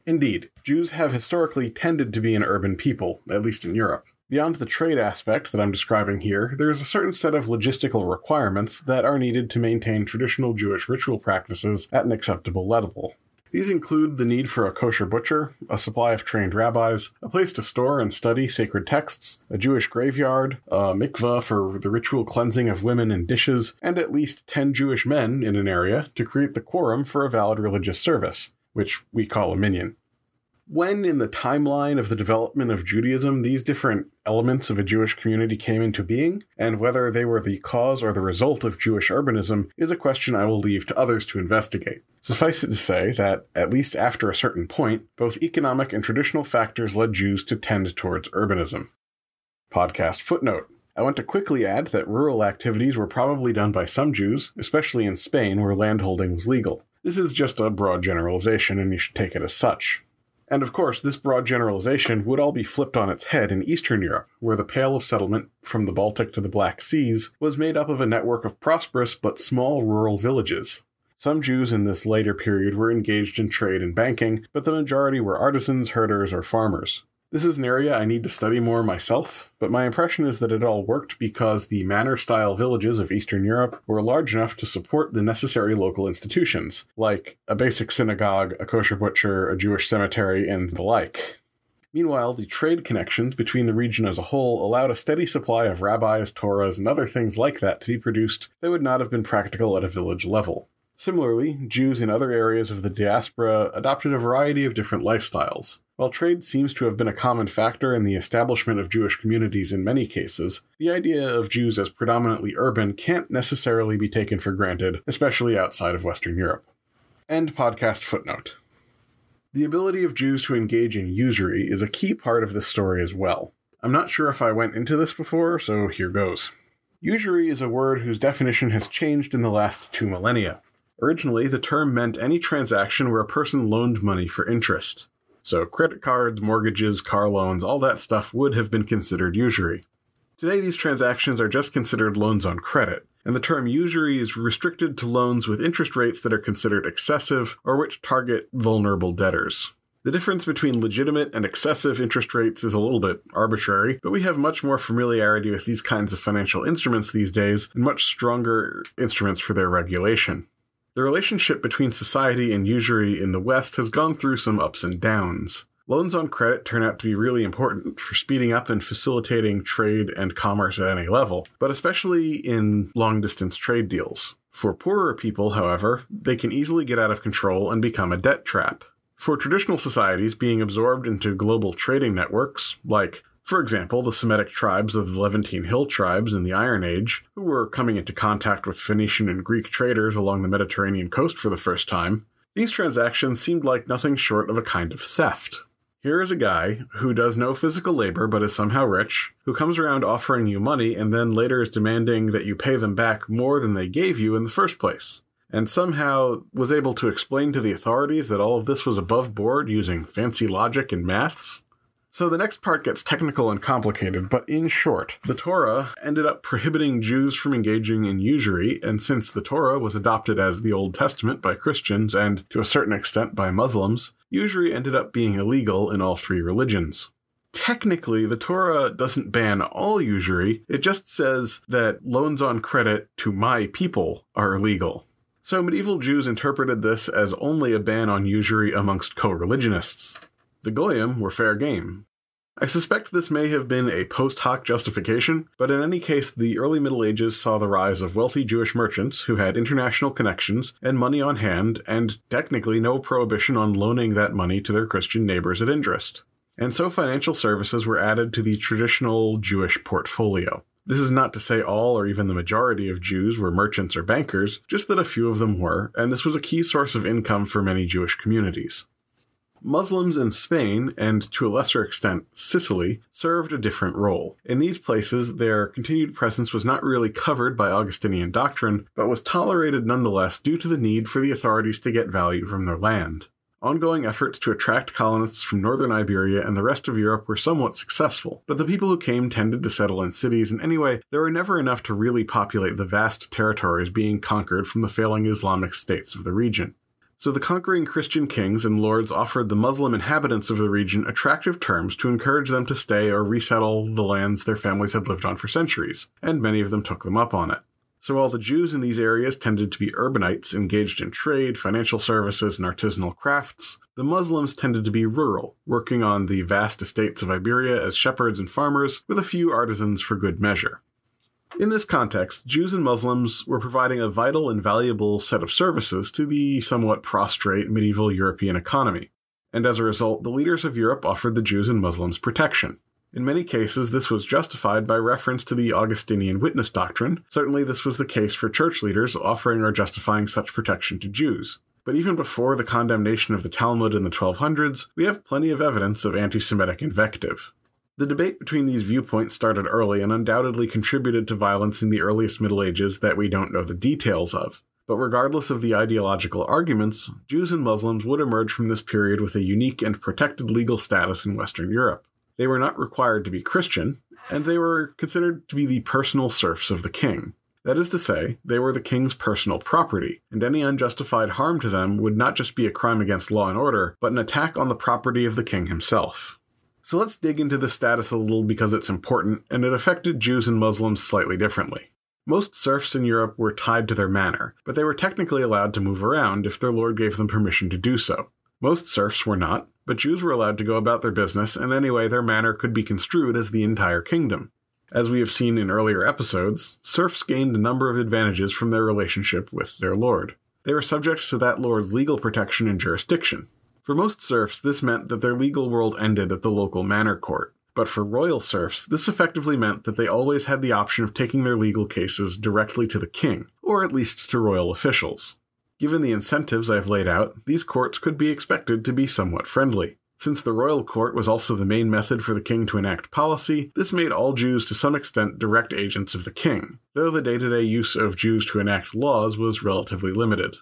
Indeed, Jews have historically tended to be an urban people, at least in Europe. Beyond the trade aspect that I'm describing here, there is a certain set of logistical requirements that are needed to maintain traditional Jewish ritual practices at an acceptable level. These include the need for a kosher butcher, a supply of trained rabbis, a place to store and study sacred texts, a Jewish graveyard, a mikveh for the ritual cleansing of women and dishes, and at least 10 Jewish men in an area to create the quorum for a valid religious service, which we call a minyan when in the timeline of the development of Judaism these different elements of a Jewish community came into being, and whether they were the cause or the result of Jewish urbanism is a question I will leave to others to investigate. Suffice it to say that, at least after a certain point, both economic and traditional factors led Jews to tend towards urbanism. Podcast footnote. I want to quickly add that rural activities were probably done by some Jews, especially in Spain where landholding was legal. This is just a broad generalization, and you should take it as such. And of course, this broad generalization would all be flipped on its head in Eastern Europe, where the Pale of Settlement from the Baltic to the Black Seas was made up of a network of prosperous but small rural villages. Some Jews in this later period were engaged in trade and banking, but the majority were artisans, herders, or farmers. This is an area I need to study more myself, but my impression is that it all worked because the manor style villages of Eastern Europe were large enough to support the necessary local institutions, like a basic synagogue, a kosher butcher, a Jewish cemetery, and the like. Meanwhile, the trade connections between the region as a whole allowed a steady supply of rabbis, Torahs, and other things like that to be produced that would not have been practical at a village level. Similarly, Jews in other areas of the diaspora adopted a variety of different lifestyles. While trade seems to have been a common factor in the establishment of Jewish communities in many cases, the idea of Jews as predominantly urban can't necessarily be taken for granted, especially outside of Western Europe. End podcast footnote. The ability of Jews to engage in usury is a key part of this story as well. I'm not sure if I went into this before, so here goes. Usury is a word whose definition has changed in the last two millennia. Originally, the term meant any transaction where a person loaned money for interest. So, credit cards, mortgages, car loans, all that stuff would have been considered usury. Today, these transactions are just considered loans on credit, and the term usury is restricted to loans with interest rates that are considered excessive or which target vulnerable debtors. The difference between legitimate and excessive interest rates is a little bit arbitrary, but we have much more familiarity with these kinds of financial instruments these days and much stronger instruments for their regulation. The relationship between society and usury in the West has gone through some ups and downs. Loans on credit turn out to be really important for speeding up and facilitating trade and commerce at any level, but especially in long distance trade deals. For poorer people, however, they can easily get out of control and become a debt trap. For traditional societies being absorbed into global trading networks, like for example, the Semitic tribes of the Levantine Hill tribes in the Iron Age, who were coming into contact with Phoenician and Greek traders along the Mediterranean coast for the first time, these transactions seemed like nothing short of a kind of theft. Here is a guy who does no physical labor but is somehow rich, who comes around offering you money and then later is demanding that you pay them back more than they gave you in the first place, and somehow was able to explain to the authorities that all of this was above board using fancy logic and maths. So the next part gets technical and complicated, but in short, the Torah ended up prohibiting Jews from engaging in usury, and since the Torah was adopted as the Old Testament by Christians and to a certain extent by Muslims, usury ended up being illegal in all three religions. Technically, the Torah doesn't ban all usury, it just says that loans on credit to my people are illegal. So medieval Jews interpreted this as only a ban on usury amongst co religionists. The Goyim were fair game. I suspect this may have been a post hoc justification, but in any case, the early Middle Ages saw the rise of wealthy Jewish merchants who had international connections and money on hand, and technically no prohibition on loaning that money to their Christian neighbors at interest. And so financial services were added to the traditional Jewish portfolio. This is not to say all or even the majority of Jews were merchants or bankers, just that a few of them were, and this was a key source of income for many Jewish communities. Muslims in Spain, and to a lesser extent Sicily, served a different role. In these places, their continued presence was not really covered by Augustinian doctrine, but was tolerated nonetheless due to the need for the authorities to get value from their land. Ongoing efforts to attract colonists from northern Iberia and the rest of Europe were somewhat successful, but the people who came tended to settle in cities, and anyway, there were never enough to really populate the vast territories being conquered from the failing Islamic states of the region. So the conquering Christian kings and lords offered the Muslim inhabitants of the region attractive terms to encourage them to stay or resettle the lands their families had lived on for centuries, and many of them took them up on it. So while the Jews in these areas tended to be urbanites engaged in trade, financial services, and artisanal crafts, the Muslims tended to be rural, working on the vast estates of Iberia as shepherds and farmers, with a few artisans for good measure. In this context, Jews and Muslims were providing a vital and valuable set of services to the somewhat prostrate medieval European economy, and as a result, the leaders of Europe offered the Jews and Muslims protection. In many cases, this was justified by reference to the Augustinian witness doctrine. Certainly, this was the case for church leaders offering or justifying such protection to Jews. But even before the condemnation of the Talmud in the 1200s, we have plenty of evidence of anti Semitic invective. The debate between these viewpoints started early and undoubtedly contributed to violence in the earliest Middle Ages that we don't know the details of. But regardless of the ideological arguments, Jews and Muslims would emerge from this period with a unique and protected legal status in Western Europe. They were not required to be Christian, and they were considered to be the personal serfs of the king. That is to say, they were the king's personal property, and any unjustified harm to them would not just be a crime against law and order, but an attack on the property of the king himself. So let's dig into the status a little because it's important, and it affected Jews and Muslims slightly differently. Most serfs in Europe were tied to their manor, but they were technically allowed to move around if their lord gave them permission to do so. Most serfs were not, but Jews were allowed to go about their business, and anyway, their manor could be construed as the entire kingdom. As we have seen in earlier episodes, serfs gained a number of advantages from their relationship with their lord. They were subject to that lord's legal protection and jurisdiction. For most serfs, this meant that their legal world ended at the local manor court. But for royal serfs, this effectively meant that they always had the option of taking their legal cases directly to the king, or at least to royal officials. Given the incentives I've laid out, these courts could be expected to be somewhat friendly. Since the royal court was also the main method for the king to enact policy, this made all Jews to some extent direct agents of the king, though the day to day use of Jews to enact laws was relatively limited.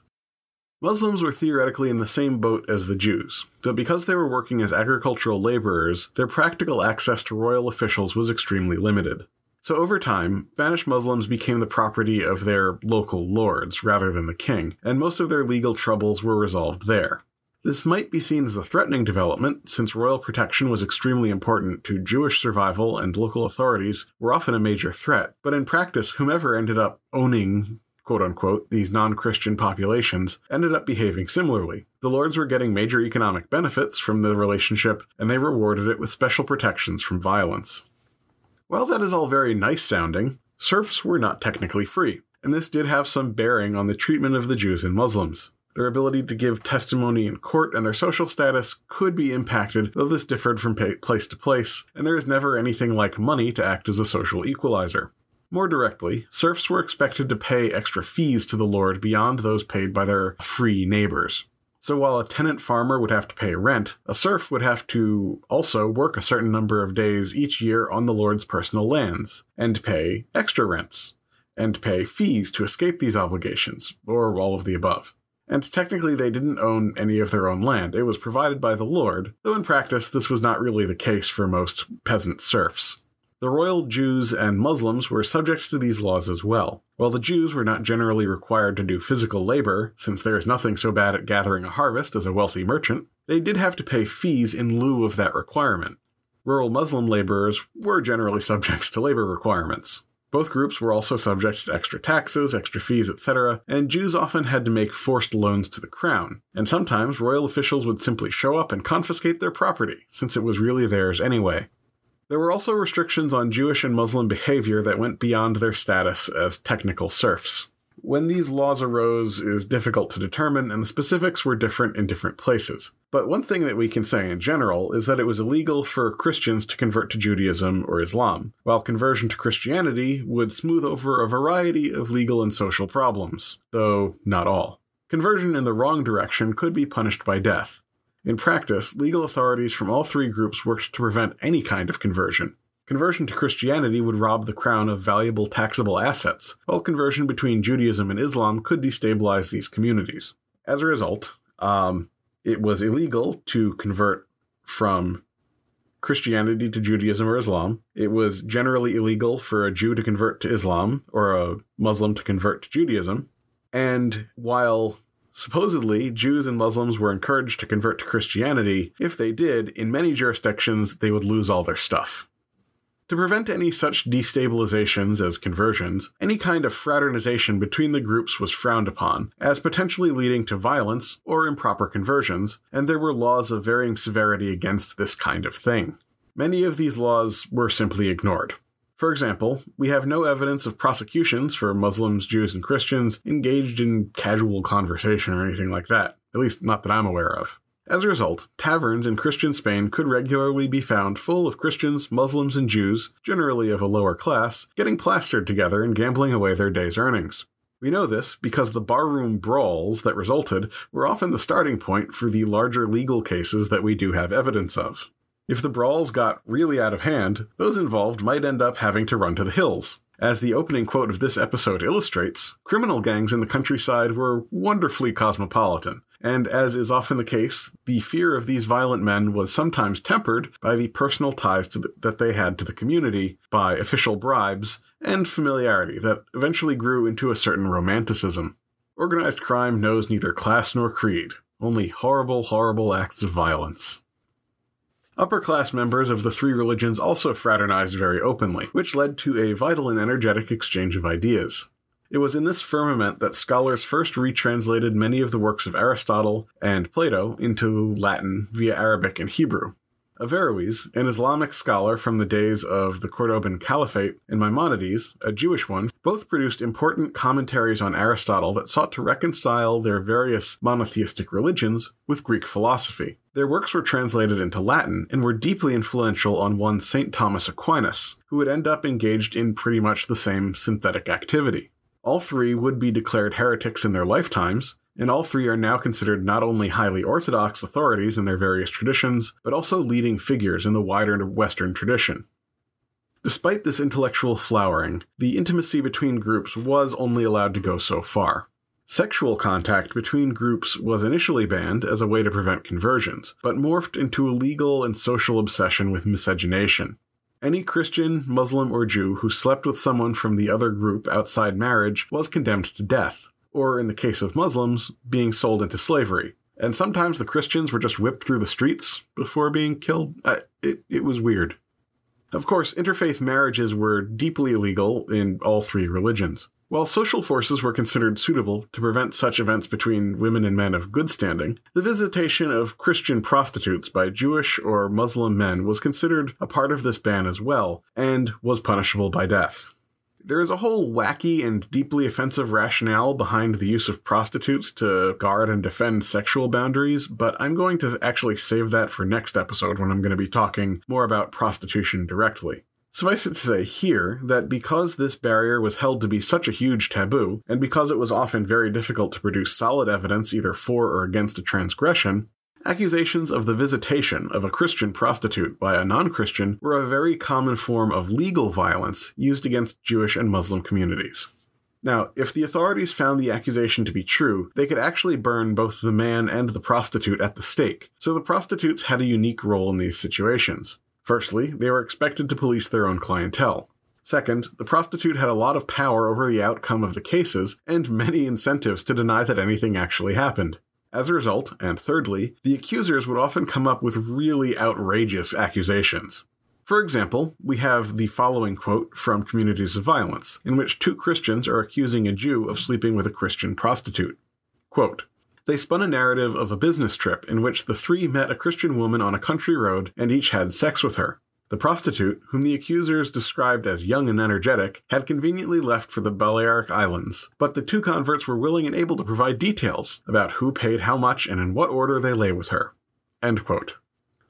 Muslims were theoretically in the same boat as the Jews, but because they were working as agricultural laborers, their practical access to royal officials was extremely limited. So over time, Spanish Muslims became the property of their local lords rather than the king, and most of their legal troubles were resolved there. This might be seen as a threatening development, since royal protection was extremely important to Jewish survival and local authorities were often a major threat, but in practice, whomever ended up owning quote unquote, these non Christian populations ended up behaving similarly. The lords were getting major economic benefits from the relationship, and they rewarded it with special protections from violence. While that is all very nice sounding, serfs were not technically free, and this did have some bearing on the treatment of the Jews and Muslims. Their ability to give testimony in court and their social status could be impacted, though this differed from place to place, and there is never anything like money to act as a social equalizer. More directly, serfs were expected to pay extra fees to the lord beyond those paid by their free neighbors. So while a tenant farmer would have to pay rent, a serf would have to also work a certain number of days each year on the lord's personal lands, and pay extra rents, and pay fees to escape these obligations, or all of the above. And technically, they didn't own any of their own land. It was provided by the lord, though in practice, this was not really the case for most peasant serfs. The royal Jews and Muslims were subject to these laws as well. While the Jews were not generally required to do physical labor, since there is nothing so bad at gathering a harvest as a wealthy merchant, they did have to pay fees in lieu of that requirement. Rural Muslim laborers were generally subject to labor requirements. Both groups were also subject to extra taxes, extra fees, etc., and Jews often had to make forced loans to the crown, and sometimes royal officials would simply show up and confiscate their property, since it was really theirs anyway. There were also restrictions on Jewish and Muslim behavior that went beyond their status as technical serfs. When these laws arose is difficult to determine, and the specifics were different in different places. But one thing that we can say in general is that it was illegal for Christians to convert to Judaism or Islam, while conversion to Christianity would smooth over a variety of legal and social problems, though not all. Conversion in the wrong direction could be punished by death, in practice, legal authorities from all three groups worked to prevent any kind of conversion. Conversion to Christianity would rob the crown of valuable taxable assets, while conversion between Judaism and Islam could destabilize these communities. As a result, um, it was illegal to convert from Christianity to Judaism or Islam. It was generally illegal for a Jew to convert to Islam or a Muslim to convert to Judaism. And while Supposedly, Jews and Muslims were encouraged to convert to Christianity. If they did, in many jurisdictions, they would lose all their stuff. To prevent any such destabilizations as conversions, any kind of fraternization between the groups was frowned upon, as potentially leading to violence or improper conversions, and there were laws of varying severity against this kind of thing. Many of these laws were simply ignored. For example, we have no evidence of prosecutions for Muslims, Jews, and Christians engaged in casual conversation or anything like that, at least not that I'm aware of. As a result, taverns in Christian Spain could regularly be found full of Christians, Muslims, and Jews, generally of a lower class, getting plastered together and gambling away their day's earnings. We know this because the barroom brawls that resulted were often the starting point for the larger legal cases that we do have evidence of. If the brawls got really out of hand, those involved might end up having to run to the hills. As the opening quote of this episode illustrates, criminal gangs in the countryside were wonderfully cosmopolitan, and as is often the case, the fear of these violent men was sometimes tempered by the personal ties the, that they had to the community, by official bribes, and familiarity that eventually grew into a certain romanticism. Organized crime knows neither class nor creed, only horrible, horrible acts of violence. Upper class members of the three religions also fraternized very openly, which led to a vital and energetic exchange of ideas. It was in this firmament that scholars first retranslated many of the works of Aristotle and Plato into Latin via Arabic and Hebrew. Averroes, an Islamic scholar from the days of the Cordoban Caliphate, and Maimonides, a Jewish one, both produced important commentaries on Aristotle that sought to reconcile their various monotheistic religions with Greek philosophy. Their works were translated into Latin and were deeply influential on one St. Thomas Aquinas, who would end up engaged in pretty much the same synthetic activity. All three would be declared heretics in their lifetimes, and all three are now considered not only highly orthodox authorities in their various traditions, but also leading figures in the wider Western tradition. Despite this intellectual flowering, the intimacy between groups was only allowed to go so far. Sexual contact between groups was initially banned as a way to prevent conversions, but morphed into a legal and social obsession with miscegenation. Any Christian, Muslim, or Jew who slept with someone from the other group outside marriage was condemned to death, or in the case of Muslims, being sold into slavery. And sometimes the Christians were just whipped through the streets before being killed. It, it was weird. Of course, interfaith marriages were deeply illegal in all three religions. While social forces were considered suitable to prevent such events between women and men of good standing, the visitation of Christian prostitutes by Jewish or Muslim men was considered a part of this ban as well, and was punishable by death. There is a whole wacky and deeply offensive rationale behind the use of prostitutes to guard and defend sexual boundaries, but I'm going to actually save that for next episode when I'm going to be talking more about prostitution directly. Suffice it to say here that because this barrier was held to be such a huge taboo, and because it was often very difficult to produce solid evidence either for or against a transgression, accusations of the visitation of a Christian prostitute by a non Christian were a very common form of legal violence used against Jewish and Muslim communities. Now, if the authorities found the accusation to be true, they could actually burn both the man and the prostitute at the stake, so the prostitutes had a unique role in these situations. Firstly, they were expected to police their own clientele. Second, the prostitute had a lot of power over the outcome of the cases and many incentives to deny that anything actually happened. As a result, and thirdly, the accusers would often come up with really outrageous accusations. For example, we have the following quote from Communities of Violence, in which two Christians are accusing a Jew of sleeping with a Christian prostitute. Quote, they spun a narrative of a business trip in which the three met a Christian woman on a country road and each had sex with her. The prostitute, whom the accusers described as young and energetic, had conveniently left for the Balearic Islands, but the two converts were willing and able to provide details about who paid how much and in what order they lay with her.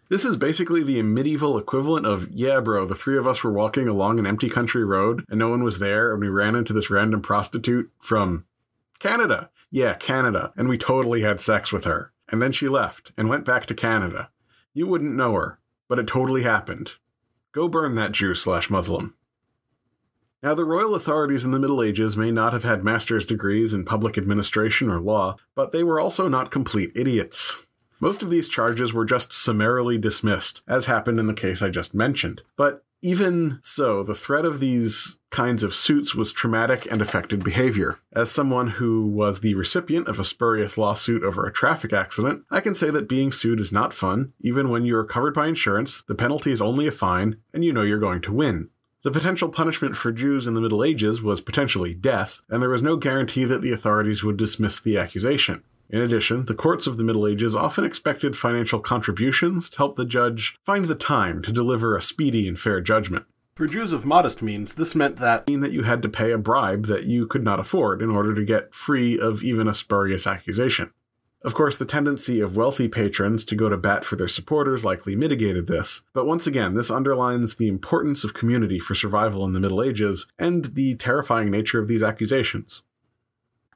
This is basically the medieval equivalent of, yeah, bro, the three of us were walking along an empty country road and no one was there and we ran into this random prostitute from Canada yeah, Canada, and we totally had sex with her. And then she left and went back to Canada. You wouldn't know her, but it totally happened. Go burn that Jew slash Muslim. Now, the royal authorities in the Middle Ages may not have had master's degrees in public administration or law, but they were also not complete idiots. Most of these charges were just summarily dismissed, as happened in the case I just mentioned. But even so, the threat of these kinds of suits was traumatic and affected behavior. As someone who was the recipient of a spurious lawsuit over a traffic accident, I can say that being sued is not fun. Even when you are covered by insurance, the penalty is only a fine, and you know you're going to win. The potential punishment for Jews in the Middle Ages was potentially death, and there was no guarantee that the authorities would dismiss the accusation. In addition, the courts of the Middle Ages often expected financial contributions to help the judge find the time to deliver a speedy and fair judgment. For Jews of modest means, this meant that mean that you had to pay a bribe that you could not afford in order to get free of even a spurious accusation. Of course, the tendency of wealthy patrons to go to bat for their supporters likely mitigated this, but once again, this underlines the importance of community for survival in the Middle Ages and the terrifying nature of these accusations.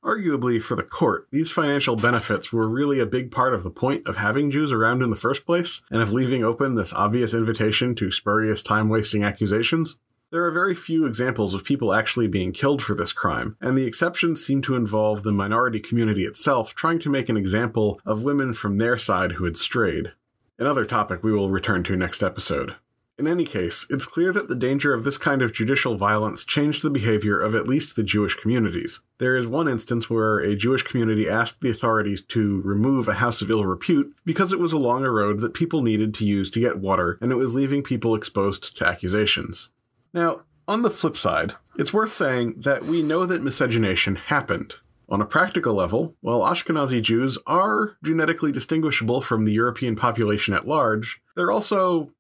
Arguably, for the court, these financial benefits were really a big part of the point of having Jews around in the first place, and of leaving open this obvious invitation to spurious time wasting accusations. There are very few examples of people actually being killed for this crime, and the exceptions seem to involve the minority community itself trying to make an example of women from their side who had strayed. Another topic we will return to next episode. In any case, it's clear that the danger of this kind of judicial violence changed the behavior of at least the Jewish communities. There is one instance where a Jewish community asked the authorities to remove a house of ill repute because it was along a road that people needed to use to get water and it was leaving people exposed to accusations. Now, on the flip side, it's worth saying that we know that miscegenation happened. On a practical level, while Ashkenazi Jews are genetically distinguishable from the European population at large, they're also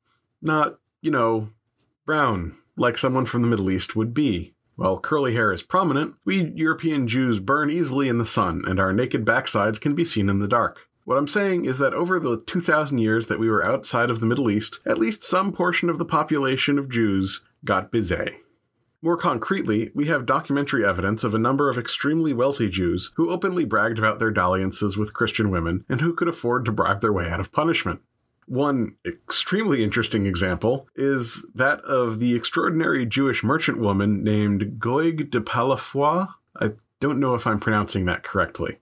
not, you know, brown like someone from the Middle East would be. While curly hair is prominent, we European Jews burn easily in the sun, and our naked backsides can be seen in the dark. What I'm saying is that over the 2,000 years that we were outside of the Middle East, at least some portion of the population of Jews got bizet. More concretely, we have documentary evidence of a number of extremely wealthy Jews who openly bragged about their dalliances with Christian women and who could afford to bribe their way out of punishment. One extremely interesting example is that of the extraordinary Jewish merchant woman named Goig de Palafoy. I don't know if I'm pronouncing that correctly.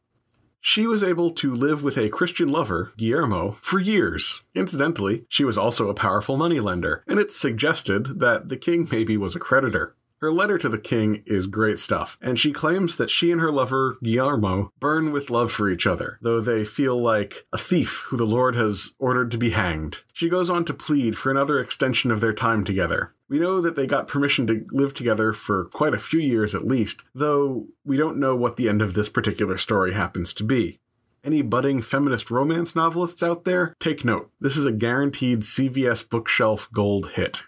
She was able to live with a Christian lover, Guillermo, for years. Incidentally, she was also a powerful moneylender, and it's suggested that the king maybe was a creditor. Her letter to the king is great stuff, and she claims that she and her lover, Guillermo, burn with love for each other, though they feel like a thief who the Lord has ordered to be hanged. She goes on to plead for another extension of their time together. We know that they got permission to live together for quite a few years at least, though we don't know what the end of this particular story happens to be. Any budding feminist romance novelists out there, take note. This is a guaranteed CVS bookshelf gold hit.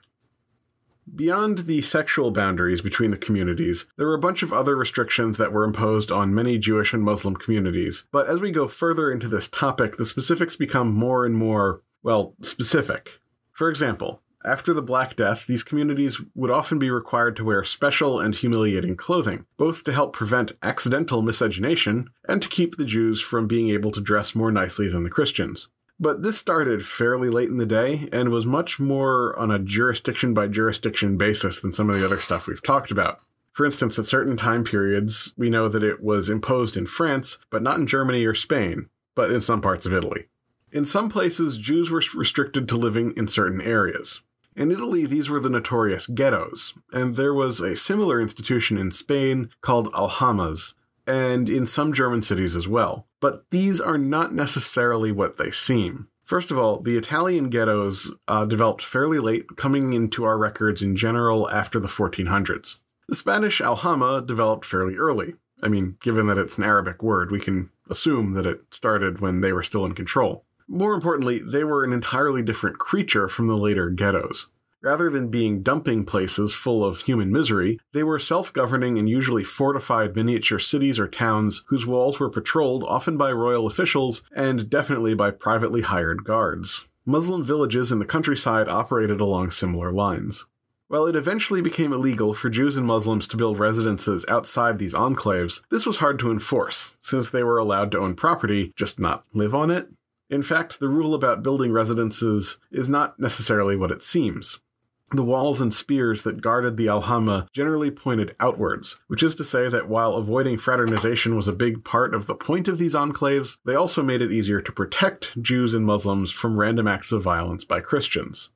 Beyond the sexual boundaries between the communities, there were a bunch of other restrictions that were imposed on many Jewish and Muslim communities. But as we go further into this topic, the specifics become more and more, well, specific. For example, after the Black Death, these communities would often be required to wear special and humiliating clothing, both to help prevent accidental miscegenation and to keep the Jews from being able to dress more nicely than the Christians. But this started fairly late in the day and was much more on a jurisdiction by jurisdiction basis than some of the other stuff we've talked about. For instance, at certain time periods, we know that it was imposed in France, but not in Germany or Spain, but in some parts of Italy. In some places, Jews were restricted to living in certain areas. In Italy, these were the notorious ghettos, and there was a similar institution in Spain called aljamas, and in some German cities as well. But these are not necessarily what they seem. First of all, the Italian ghettos uh, developed fairly late, coming into our records in general after the 1400s. The Spanish aljama developed fairly early. I mean, given that it's an Arabic word, we can assume that it started when they were still in control. More importantly, they were an entirely different creature from the later ghettos. Rather than being dumping places full of human misery, they were self governing and usually fortified miniature cities or towns whose walls were patrolled often by royal officials and definitely by privately hired guards. Muslim villages in the countryside operated along similar lines. While it eventually became illegal for Jews and Muslims to build residences outside these enclaves, this was hard to enforce, since they were allowed to own property, just not live on it. In fact, the rule about building residences is not necessarily what it seems. The walls and spears that guarded the Aljama generally pointed outwards, which is to say that while avoiding fraternization was a big part of the point of these enclaves, they also made it easier to protect Jews and Muslims from random acts of violence by Christians.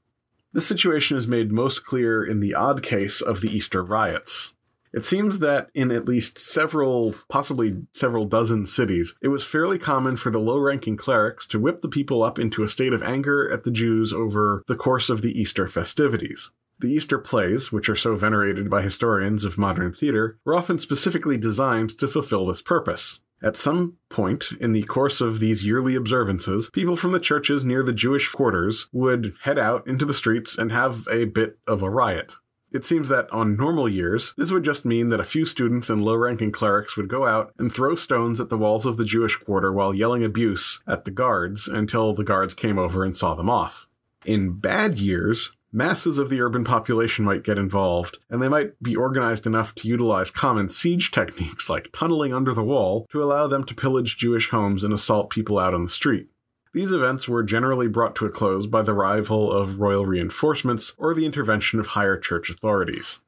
This situation is made most clear in the odd case of the Easter riots. It seems that in at least several, possibly several dozen cities, it was fairly common for the low ranking clerics to whip the people up into a state of anger at the Jews over the course of the Easter festivities. The Easter plays, which are so venerated by historians of modern theater, were often specifically designed to fulfill this purpose. At some point in the course of these yearly observances, people from the churches near the Jewish quarters would head out into the streets and have a bit of a riot. It seems that on normal years, this would just mean that a few students and low ranking clerics would go out and throw stones at the walls of the Jewish quarter while yelling abuse at the guards until the guards came over and saw them off. In bad years, masses of the urban population might get involved, and they might be organized enough to utilize common siege techniques like tunneling under the wall to allow them to pillage Jewish homes and assault people out on the street. These events were generally brought to a close by the arrival of royal reinforcements or the intervention of higher church authorities.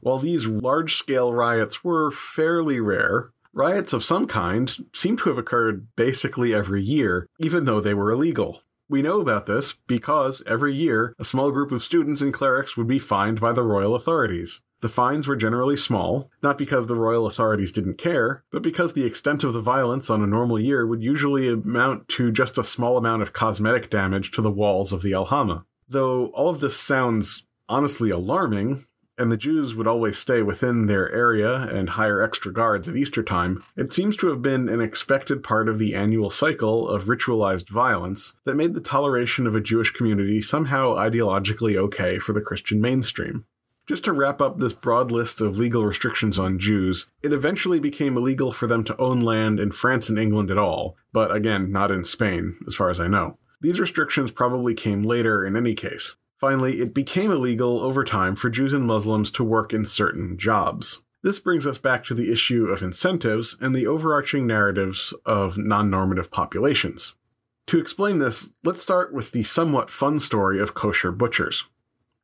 While these large scale riots were fairly rare, riots of some kind seem to have occurred basically every year, even though they were illegal. We know about this because every year a small group of students and clerics would be fined by the royal authorities. The fines were generally small, not because the royal authorities didn't care, but because the extent of the violence on a normal year would usually amount to just a small amount of cosmetic damage to the walls of the Aljama. Though all of this sounds honestly alarming, and the Jews would always stay within their area and hire extra guards at Easter time, it seems to have been an expected part of the annual cycle of ritualized violence that made the toleration of a Jewish community somehow ideologically okay for the Christian mainstream. Just to wrap up this broad list of legal restrictions on Jews, it eventually became illegal for them to own land in France and England at all, but again, not in Spain, as far as I know. These restrictions probably came later in any case. Finally, it became illegal over time for Jews and Muslims to work in certain jobs. This brings us back to the issue of incentives and the overarching narratives of non normative populations. To explain this, let's start with the somewhat fun story of kosher butchers.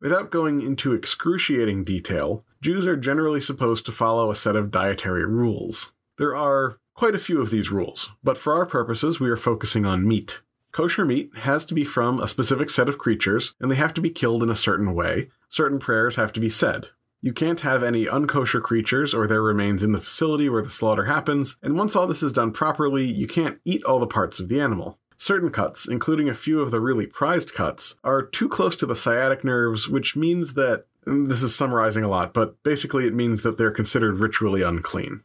Without going into excruciating detail, Jews are generally supposed to follow a set of dietary rules. There are quite a few of these rules, but for our purposes, we are focusing on meat. Kosher meat has to be from a specific set of creatures, and they have to be killed in a certain way. Certain prayers have to be said. You can't have any unkosher creatures or their remains in the facility where the slaughter happens, and once all this is done properly, you can't eat all the parts of the animal. Certain cuts, including a few of the really prized cuts, are too close to the sciatic nerves, which means that this is summarizing a lot, but basically it means that they're considered ritually unclean.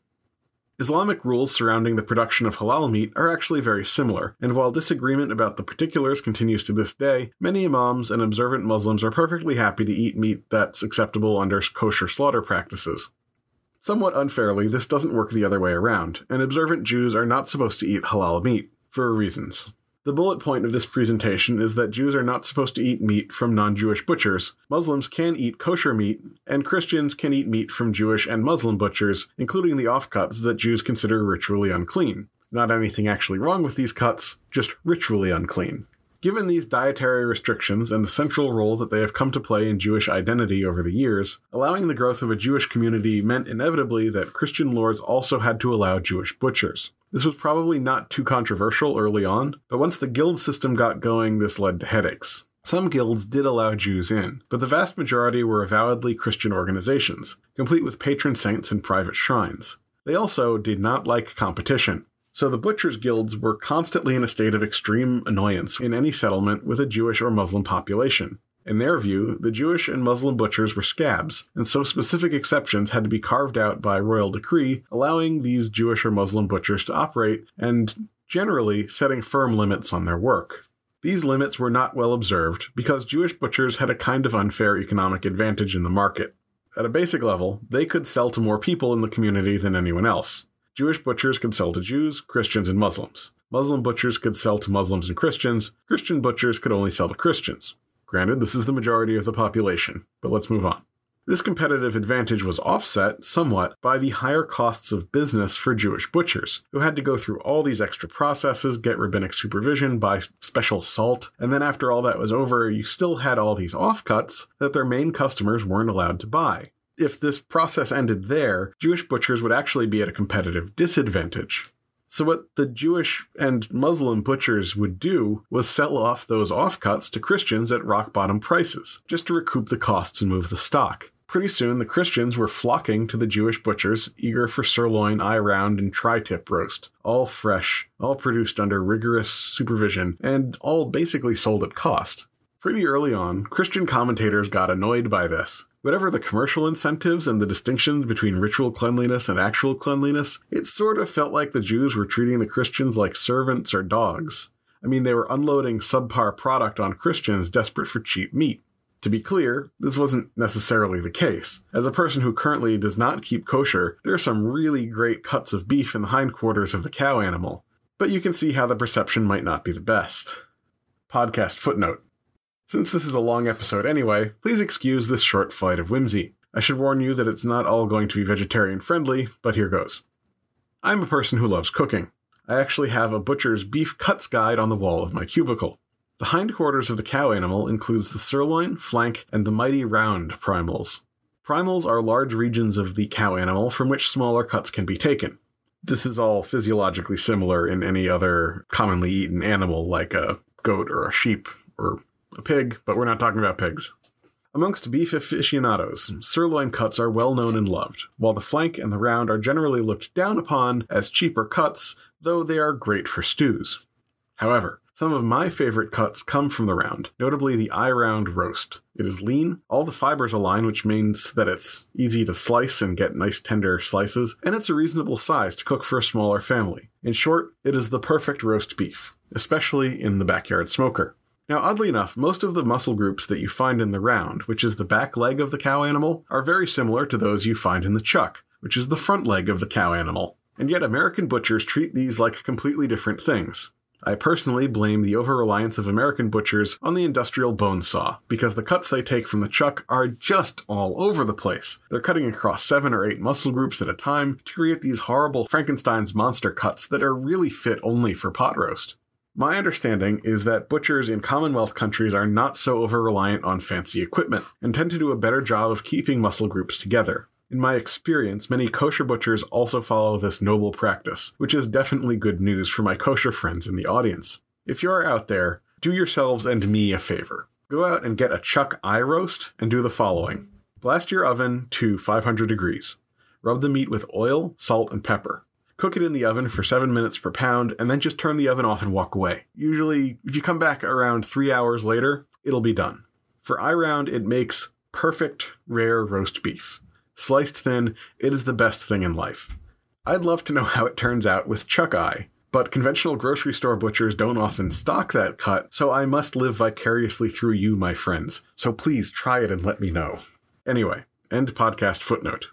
Islamic rules surrounding the production of halal meat are actually very similar, and while disagreement about the particulars continues to this day, many imams and observant Muslims are perfectly happy to eat meat that's acceptable under kosher slaughter practices. Somewhat unfairly, this doesn't work the other way around, and observant Jews are not supposed to eat halal meat, for reasons. The bullet point of this presentation is that Jews are not supposed to eat meat from non Jewish butchers. Muslims can eat kosher meat, and Christians can eat meat from Jewish and Muslim butchers, including the offcuts that Jews consider ritually unclean. Not anything actually wrong with these cuts, just ritually unclean. Given these dietary restrictions and the central role that they have come to play in Jewish identity over the years, allowing the growth of a Jewish community meant inevitably that Christian lords also had to allow Jewish butchers. This was probably not too controversial early on, but once the guild system got going, this led to headaches. Some guilds did allow Jews in, but the vast majority were avowedly Christian organizations, complete with patron saints and private shrines. They also did not like competition, so the butchers' guilds were constantly in a state of extreme annoyance in any settlement with a Jewish or Muslim population. In their view, the Jewish and Muslim butchers were scabs, and so specific exceptions had to be carved out by royal decree, allowing these Jewish or Muslim butchers to operate and generally setting firm limits on their work. These limits were not well observed because Jewish butchers had a kind of unfair economic advantage in the market. At a basic level, they could sell to more people in the community than anyone else. Jewish butchers could sell to Jews, Christians, and Muslims. Muslim butchers could sell to Muslims and Christians. Christian butchers could only sell to Christians. Granted, this is the majority of the population, but let's move on. This competitive advantage was offset somewhat by the higher costs of business for Jewish butchers, who had to go through all these extra processes, get rabbinic supervision, buy special salt, and then after all that was over, you still had all these offcuts that their main customers weren't allowed to buy. If this process ended there, Jewish butchers would actually be at a competitive disadvantage. So, what the Jewish and Muslim butchers would do was sell off those offcuts to Christians at rock bottom prices, just to recoup the costs and move the stock. Pretty soon, the Christians were flocking to the Jewish butchers, eager for sirloin, eye round, and tri tip roast. All fresh, all produced under rigorous supervision, and all basically sold at cost. Pretty early on, Christian commentators got annoyed by this. Whatever the commercial incentives and the distinctions between ritual cleanliness and actual cleanliness, it sort of felt like the Jews were treating the Christians like servants or dogs. I mean, they were unloading subpar product on Christians desperate for cheap meat. To be clear, this wasn't necessarily the case. As a person who currently does not keep kosher, there are some really great cuts of beef in the hindquarters of the cow animal. But you can see how the perception might not be the best. Podcast footnote. Since this is a long episode anyway, please excuse this short flight of whimsy. I should warn you that it's not all going to be vegetarian friendly, but here goes. I'm a person who loves cooking. I actually have a butcher's beef cuts guide on the wall of my cubicle. The hindquarters of the cow animal includes the sirloin, flank, and the mighty round primals. Primals are large regions of the cow animal from which smaller cuts can be taken. This is all physiologically similar in any other commonly eaten animal like a goat or a sheep or a pig, but we're not talking about pigs. Amongst beef aficionados, sirloin cuts are well known and loved, while the flank and the round are generally looked down upon as cheaper cuts, though they are great for stews. However, some of my favorite cuts come from the round, notably the eye round roast. It is lean, all the fibers align, which means that it's easy to slice and get nice tender slices, and it's a reasonable size to cook for a smaller family. In short, it is the perfect roast beef, especially in the backyard smoker. Now, oddly enough, most of the muscle groups that you find in the round, which is the back leg of the cow animal, are very similar to those you find in the chuck, which is the front leg of the cow animal. And yet, American butchers treat these like completely different things. I personally blame the over reliance of American butchers on the industrial bone saw, because the cuts they take from the chuck are just all over the place. They're cutting across seven or eight muscle groups at a time to create these horrible Frankenstein's monster cuts that are really fit only for pot roast. My understanding is that butchers in Commonwealth countries are not so over reliant on fancy equipment and tend to do a better job of keeping muscle groups together. In my experience, many kosher butchers also follow this noble practice, which is definitely good news for my kosher friends in the audience. If you're out there, do yourselves and me a favor. Go out and get a chuck eye roast and do the following. Blast your oven to 500 degrees. Rub the meat with oil, salt, and pepper. Cook it in the oven for 7 minutes per pound, and then just turn the oven off and walk away. Usually, if you come back around 3 hours later, it'll be done. For eye round, it makes perfect rare roast beef. Sliced thin, it is the best thing in life. I'd love to know how it turns out with chuck eye, but conventional grocery store butchers don't often stock that cut, so I must live vicariously through you, my friends. So please try it and let me know. Anyway, end podcast footnote.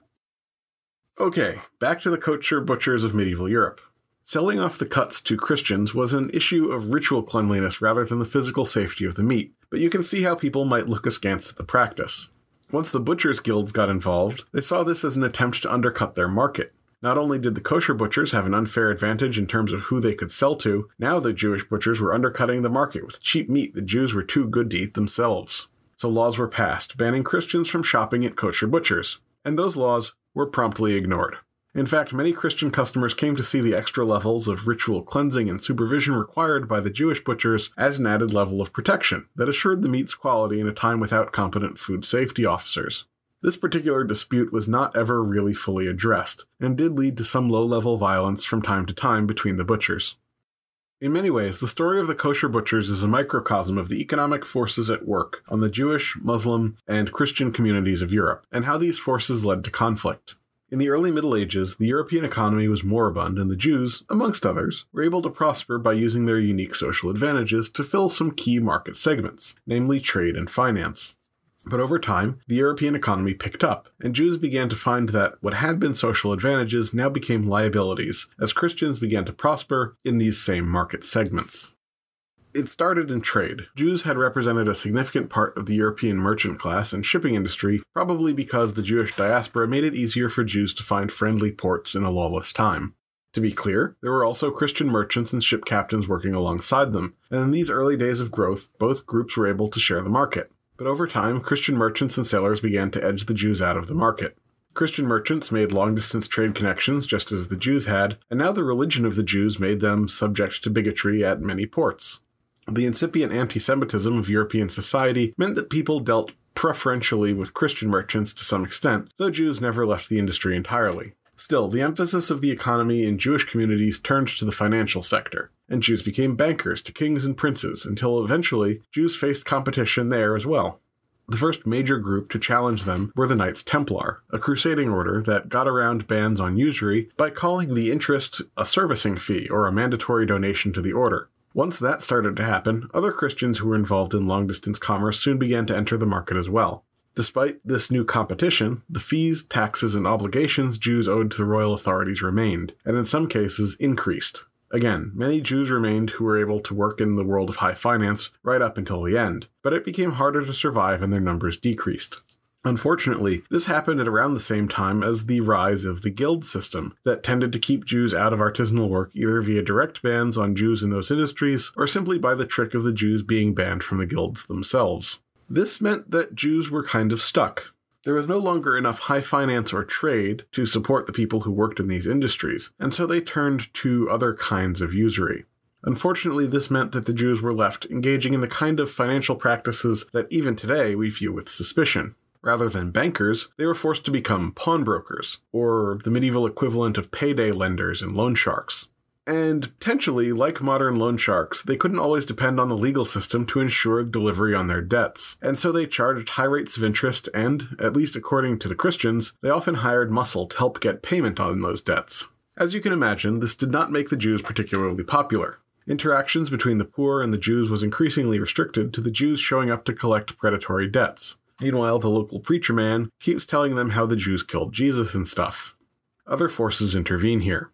Okay, back to the kosher butchers of medieval Europe. Selling off the cuts to Christians was an issue of ritual cleanliness rather than the physical safety of the meat, but you can see how people might look askance at the practice. Once the butchers' guilds got involved, they saw this as an attempt to undercut their market. Not only did the kosher butchers have an unfair advantage in terms of who they could sell to, now the Jewish butchers were undercutting the market with cheap meat the Jews were too good to eat themselves. So laws were passed banning Christians from shopping at kosher butchers, and those laws were promptly ignored. In fact, many Christian customers came to see the extra levels of ritual cleansing and supervision required by the Jewish butchers as an added level of protection that assured the meat's quality in a time without competent food safety officers. This particular dispute was not ever really fully addressed, and did lead to some low level violence from time to time between the butchers. In many ways, the story of the kosher butchers is a microcosm of the economic forces at work on the Jewish, Muslim, and Christian communities of Europe, and how these forces led to conflict. In the early Middle Ages, the European economy was moribund, and the Jews, amongst others, were able to prosper by using their unique social advantages to fill some key market segments, namely trade and finance. But over time, the European economy picked up, and Jews began to find that what had been social advantages now became liabilities as Christians began to prosper in these same market segments. It started in trade. Jews had represented a significant part of the European merchant class and shipping industry, probably because the Jewish diaspora made it easier for Jews to find friendly ports in a lawless time. To be clear, there were also Christian merchants and ship captains working alongside them, and in these early days of growth, both groups were able to share the market. But over time, Christian merchants and sailors began to edge the Jews out of the market. Christian merchants made long distance trade connections just as the Jews had, and now the religion of the Jews made them subject to bigotry at many ports. The incipient anti Semitism of European society meant that people dealt preferentially with Christian merchants to some extent, though Jews never left the industry entirely. Still, the emphasis of the economy in Jewish communities turned to the financial sector, and Jews became bankers to kings and princes until eventually Jews faced competition there as well. The first major group to challenge them were the Knights Templar, a crusading order that got around bans on usury by calling the interest a servicing fee or a mandatory donation to the order. Once that started to happen, other Christians who were involved in long distance commerce soon began to enter the market as well. Despite this new competition, the fees, taxes, and obligations Jews owed to the royal authorities remained, and in some cases increased. Again, many Jews remained who were able to work in the world of high finance right up until the end, but it became harder to survive and their numbers decreased. Unfortunately, this happened at around the same time as the rise of the guild system that tended to keep Jews out of artisanal work either via direct bans on Jews in those industries or simply by the trick of the Jews being banned from the guilds themselves. This meant that Jews were kind of stuck. There was no longer enough high finance or trade to support the people who worked in these industries, and so they turned to other kinds of usury. Unfortunately, this meant that the Jews were left engaging in the kind of financial practices that even today we view with suspicion. Rather than bankers, they were forced to become pawnbrokers, or the medieval equivalent of payday lenders and loan sharks. And potentially, like modern loan sharks, they couldn't always depend on the legal system to ensure delivery on their debts. And so they charged high rates of interest, and, at least according to the Christians, they often hired muscle to help get payment on those debts. As you can imagine, this did not make the Jews particularly popular. Interactions between the poor and the Jews was increasingly restricted to the Jews showing up to collect predatory debts. Meanwhile, the local preacher man keeps telling them how the Jews killed Jesus and stuff. Other forces intervene here.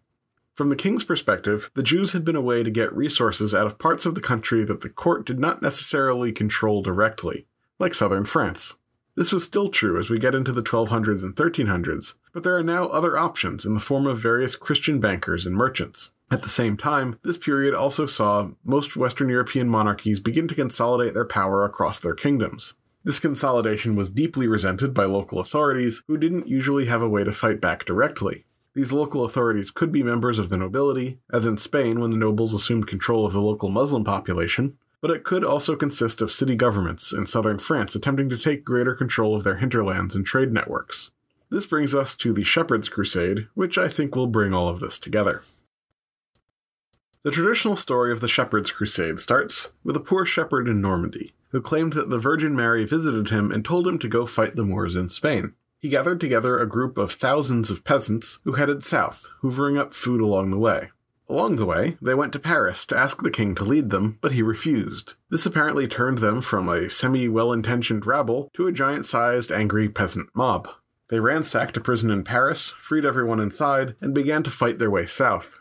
From the king's perspective, the Jews had been a way to get resources out of parts of the country that the court did not necessarily control directly, like southern France. This was still true as we get into the 1200s and 1300s, but there are now other options in the form of various Christian bankers and merchants. At the same time, this period also saw most Western European monarchies begin to consolidate their power across their kingdoms. This consolidation was deeply resented by local authorities who didn't usually have a way to fight back directly. These local authorities could be members of the nobility, as in Spain when the nobles assumed control of the local Muslim population, but it could also consist of city governments in southern France attempting to take greater control of their hinterlands and trade networks. This brings us to the Shepherd's Crusade, which I think will bring all of this together. The traditional story of the Shepherd's Crusade starts with a poor shepherd in Normandy who claimed that the Virgin Mary visited him and told him to go fight the Moors in Spain. He gathered together a group of thousands of peasants who headed south, hoovering up food along the way. Along the way, they went to Paris to ask the king to lead them, but he refused. This apparently turned them from a semi well intentioned rabble to a giant sized angry peasant mob. They ransacked a prison in Paris, freed everyone inside, and began to fight their way south.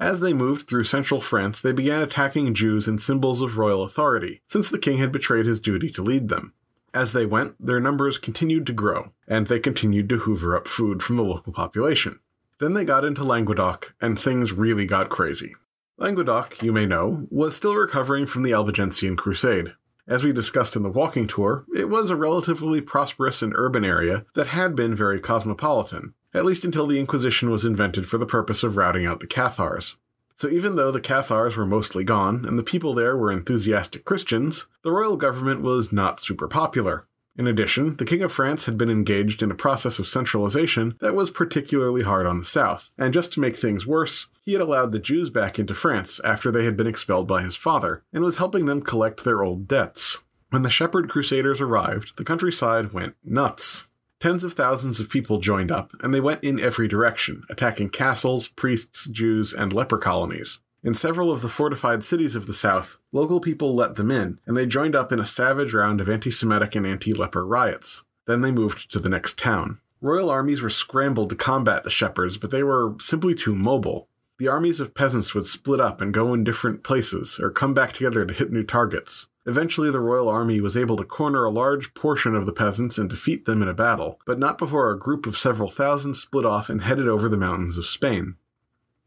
As they moved through central France, they began attacking Jews and symbols of royal authority, since the king had betrayed his duty to lead them. As they went, their numbers continued to grow, and they continued to hoover up food from the local population. Then they got into Languedoc, and things really got crazy. Languedoc, you may know, was still recovering from the Albigensian Crusade. As we discussed in the walking tour, it was a relatively prosperous and urban area that had been very cosmopolitan, at least until the Inquisition was invented for the purpose of routing out the Cathars. So even though the Cathars were mostly gone and the people there were enthusiastic Christians, the royal government was not super popular. In addition, the King of France had been engaged in a process of centralization that was particularly hard on the south, and just to make things worse, he had allowed the Jews back into France after they had been expelled by his father, and was helping them collect their old debts. When the Shepherd Crusaders arrived, the countryside went nuts. Tens of thousands of people joined up, and they went in every direction, attacking castles, priests, Jews, and leper colonies. In several of the fortified cities of the South, local people let them in, and they joined up in a savage round of anti Semitic and anti leper riots. Then they moved to the next town. Royal armies were scrambled to combat the shepherds, but they were simply too mobile. The armies of peasants would split up and go in different places, or come back together to hit new targets. Eventually, the royal army was able to corner a large portion of the peasants and defeat them in a battle, but not before a group of several thousand split off and headed over the mountains of Spain.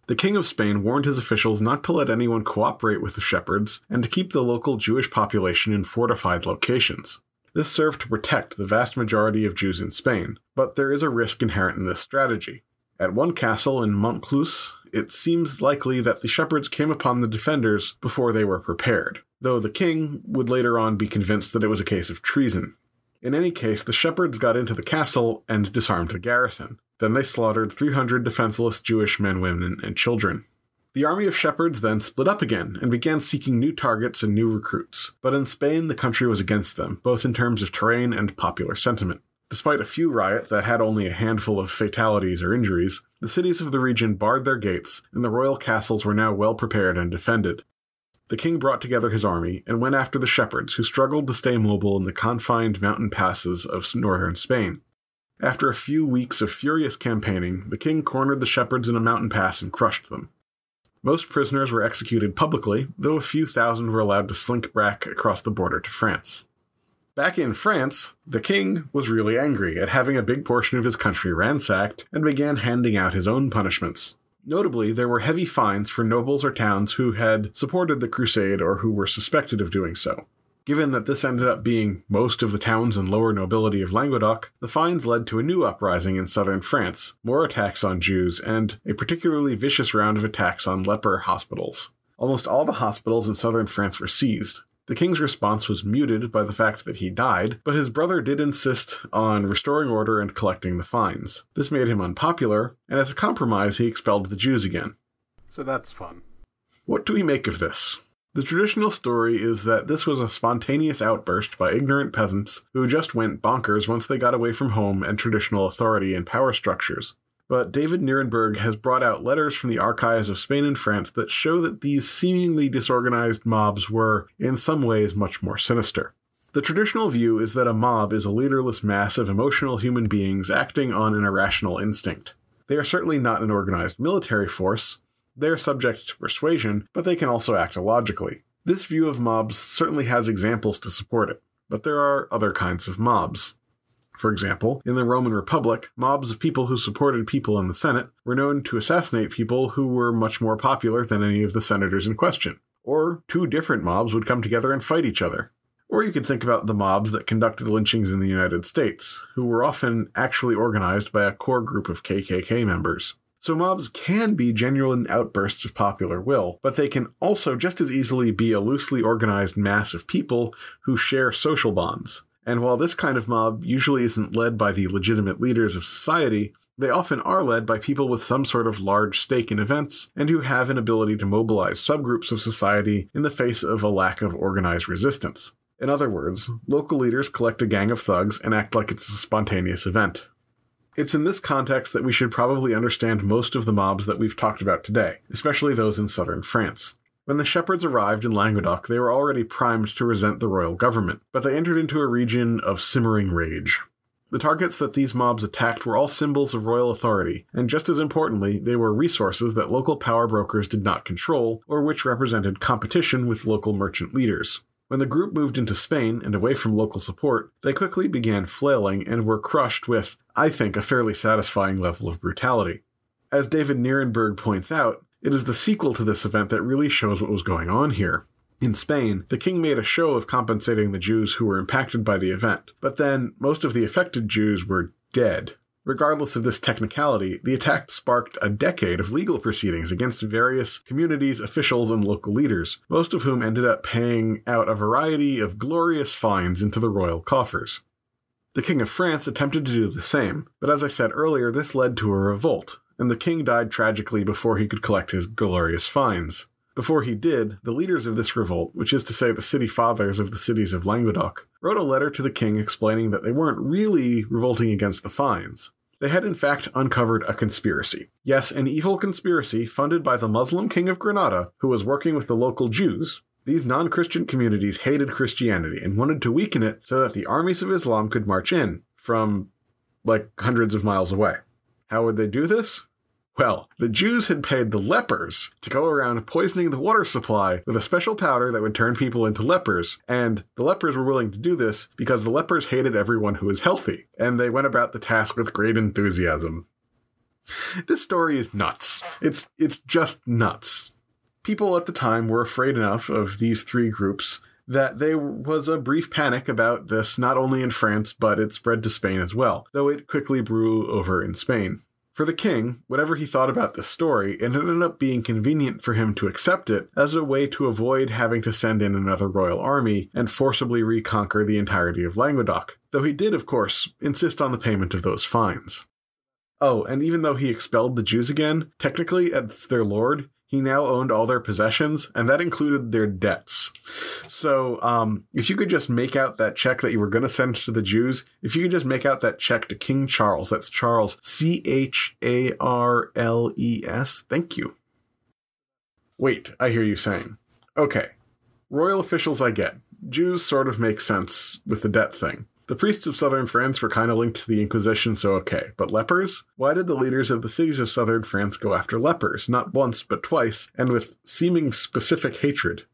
The King of Spain warned his officials not to let anyone cooperate with the shepherds and to keep the local Jewish population in fortified locations. This served to protect the vast majority of Jews in Spain, but there is a risk inherent in this strategy. At one castle in Montclús, it seems likely that the shepherds came upon the defenders before they were prepared, though the king would later on be convinced that it was a case of treason. In any case, the shepherds got into the castle and disarmed the garrison. Then they slaughtered 300 defenseless Jewish men, women, and children. The army of shepherds then split up again and began seeking new targets and new recruits, but in Spain the country was against them, both in terms of terrain and popular sentiment. Despite a few riots that had only a handful of fatalities or injuries, the cities of the region barred their gates, and the royal castles were now well prepared and defended. The king brought together his army and went after the shepherds, who struggled to stay mobile in the confined mountain passes of northern Spain. After a few weeks of furious campaigning, the king cornered the shepherds in a mountain pass and crushed them. Most prisoners were executed publicly, though a few thousand were allowed to slink back across the border to France. Back in France, the king was really angry at having a big portion of his country ransacked and began handing out his own punishments. Notably, there were heavy fines for nobles or towns who had supported the crusade or who were suspected of doing so. Given that this ended up being most of the towns and lower nobility of Languedoc, the fines led to a new uprising in southern France, more attacks on Jews, and a particularly vicious round of attacks on leper hospitals. Almost all the hospitals in southern France were seized, the king's response was muted by the fact that he died, but his brother did insist on restoring order and collecting the fines. This made him unpopular, and as a compromise, he expelled the Jews again. So that's fun. What do we make of this? The traditional story is that this was a spontaneous outburst by ignorant peasants who just went bonkers once they got away from home and traditional authority and power structures but David Nirenberg has brought out letters from the archives of Spain and France that show that these seemingly disorganized mobs were, in some ways, much more sinister. The traditional view is that a mob is a leaderless mass of emotional human beings acting on an irrational instinct. They are certainly not an organized military force. They are subject to persuasion, but they can also act illogically. This view of mobs certainly has examples to support it, but there are other kinds of mobs. For example, in the Roman Republic, mobs of people who supported people in the Senate were known to assassinate people who were much more popular than any of the senators in question. Or two different mobs would come together and fight each other. Or you could think about the mobs that conducted lynchings in the United States, who were often actually organized by a core group of KKK members. So mobs can be genuine outbursts of popular will, but they can also just as easily be a loosely organized mass of people who share social bonds. And while this kind of mob usually isn't led by the legitimate leaders of society, they often are led by people with some sort of large stake in events and who have an ability to mobilize subgroups of society in the face of a lack of organized resistance. In other words, local leaders collect a gang of thugs and act like it's a spontaneous event. It's in this context that we should probably understand most of the mobs that we've talked about today, especially those in southern France. When the shepherds arrived in Languedoc, they were already primed to resent the royal government, but they entered into a region of simmering rage. The targets that these mobs attacked were all symbols of royal authority, and just as importantly, they were resources that local power brokers did not control, or which represented competition with local merchant leaders. When the group moved into Spain and away from local support, they quickly began flailing and were crushed with, I think, a fairly satisfying level of brutality. As David Nirenberg points out, it is the sequel to this event that really shows what was going on here. In Spain, the king made a show of compensating the Jews who were impacted by the event, but then most of the affected Jews were dead. Regardless of this technicality, the attack sparked a decade of legal proceedings against various communities, officials, and local leaders, most of whom ended up paying out a variety of glorious fines into the royal coffers. The King of France attempted to do the same, but as I said earlier, this led to a revolt, and the king died tragically before he could collect his glorious fines. Before he did, the leaders of this revolt, which is to say the city fathers of the cities of Languedoc, wrote a letter to the king explaining that they weren't really revolting against the fines. They had in fact uncovered a conspiracy. Yes, an evil conspiracy funded by the Muslim king of Granada, who was working with the local Jews. These non Christian communities hated Christianity and wanted to weaken it so that the armies of Islam could march in from like hundreds of miles away. How would they do this? Well, the Jews had paid the lepers to go around poisoning the water supply with a special powder that would turn people into lepers, and the lepers were willing to do this because the lepers hated everyone who was healthy, and they went about the task with great enthusiasm. This story is nuts. It's it's just nuts. People at the time were afraid enough of these three groups that there was a brief panic about this not only in France, but it spread to Spain as well, though it quickly blew over in Spain. For the king, whatever he thought about this story, it ended up being convenient for him to accept it as a way to avoid having to send in another royal army and forcibly reconquer the entirety of Languedoc, though he did, of course, insist on the payment of those fines. Oh, and even though he expelled the Jews again, technically, as their lord, he now owned all their possessions, and that included their debts. So, um, if you could just make out that check that you were going to send to the Jews, if you could just make out that check to King Charles, that's Charles, C H A R L E S, thank you. Wait, I hear you saying. Okay, royal officials I get. Jews sort of make sense with the debt thing. The priests of southern France were kind of linked to the Inquisition, so okay. But lepers? Why did the leaders of the cities of southern France go after lepers, not once, but twice, and with seeming specific hatred?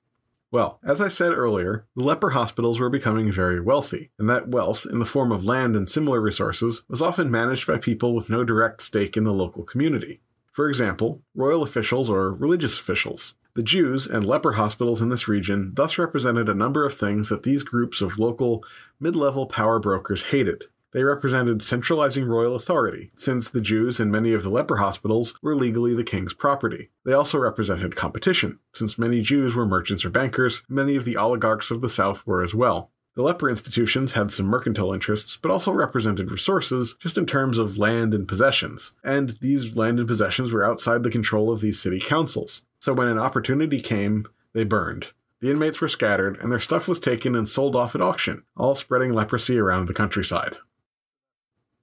Well, as I said earlier, the leper hospitals were becoming very wealthy, and that wealth, in the form of land and similar resources, was often managed by people with no direct stake in the local community. For example, royal officials or religious officials. The Jews and leper hospitals in this region thus represented a number of things that these groups of local, mid level power brokers hated. They represented centralizing royal authority, since the Jews and many of the leper hospitals were legally the king's property. They also represented competition, since many Jews were merchants or bankers, many of the oligarchs of the South were as well. The leper institutions had some mercantile interests, but also represented resources just in terms of land and possessions. And these land and possessions were outside the control of these city councils. So when an opportunity came, they burned. The inmates were scattered, and their stuff was taken and sold off at auction, all spreading leprosy around the countryside.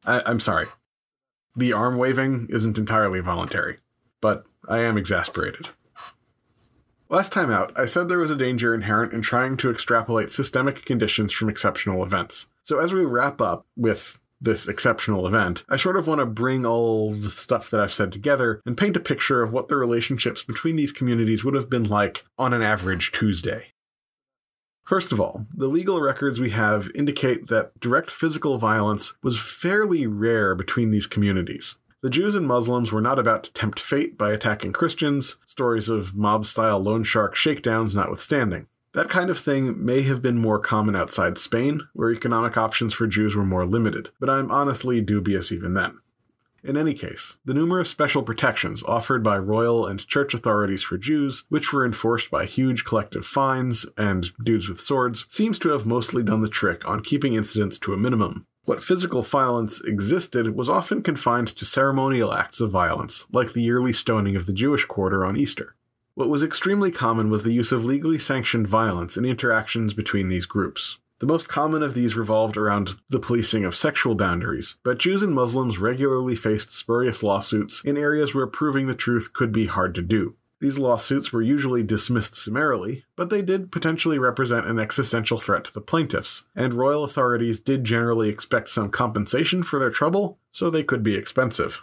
I- am sorry. The arm waving isn't entirely voluntary, but I am exasperated. Last time out, I said there was a danger inherent in trying to extrapolate systemic conditions from exceptional events. So as we wrap up with this exceptional event, I sort of want to bring all the stuff that I've said together and paint a picture of what the relationships between these communities would have been like on an average Tuesday. First of all, the legal records we have indicate that direct physical violence was fairly rare between these communities. The Jews and Muslims were not about to tempt fate by attacking Christians, stories of mob style loan shark shakedowns notwithstanding. That kind of thing may have been more common outside Spain, where economic options for Jews were more limited, but I'm honestly dubious even then. In any case, the numerous special protections offered by royal and church authorities for Jews, which were enforced by huge collective fines and dudes with swords, seems to have mostly done the trick on keeping incidents to a minimum. What physical violence existed was often confined to ceremonial acts of violence, like the yearly stoning of the Jewish quarter on Easter. What was extremely common was the use of legally sanctioned violence in interactions between these groups. The most common of these revolved around the policing of sexual boundaries, but Jews and Muslims regularly faced spurious lawsuits in areas where proving the truth could be hard to do. These lawsuits were usually dismissed summarily, but they did potentially represent an existential threat to the plaintiffs, and royal authorities did generally expect some compensation for their trouble, so they could be expensive.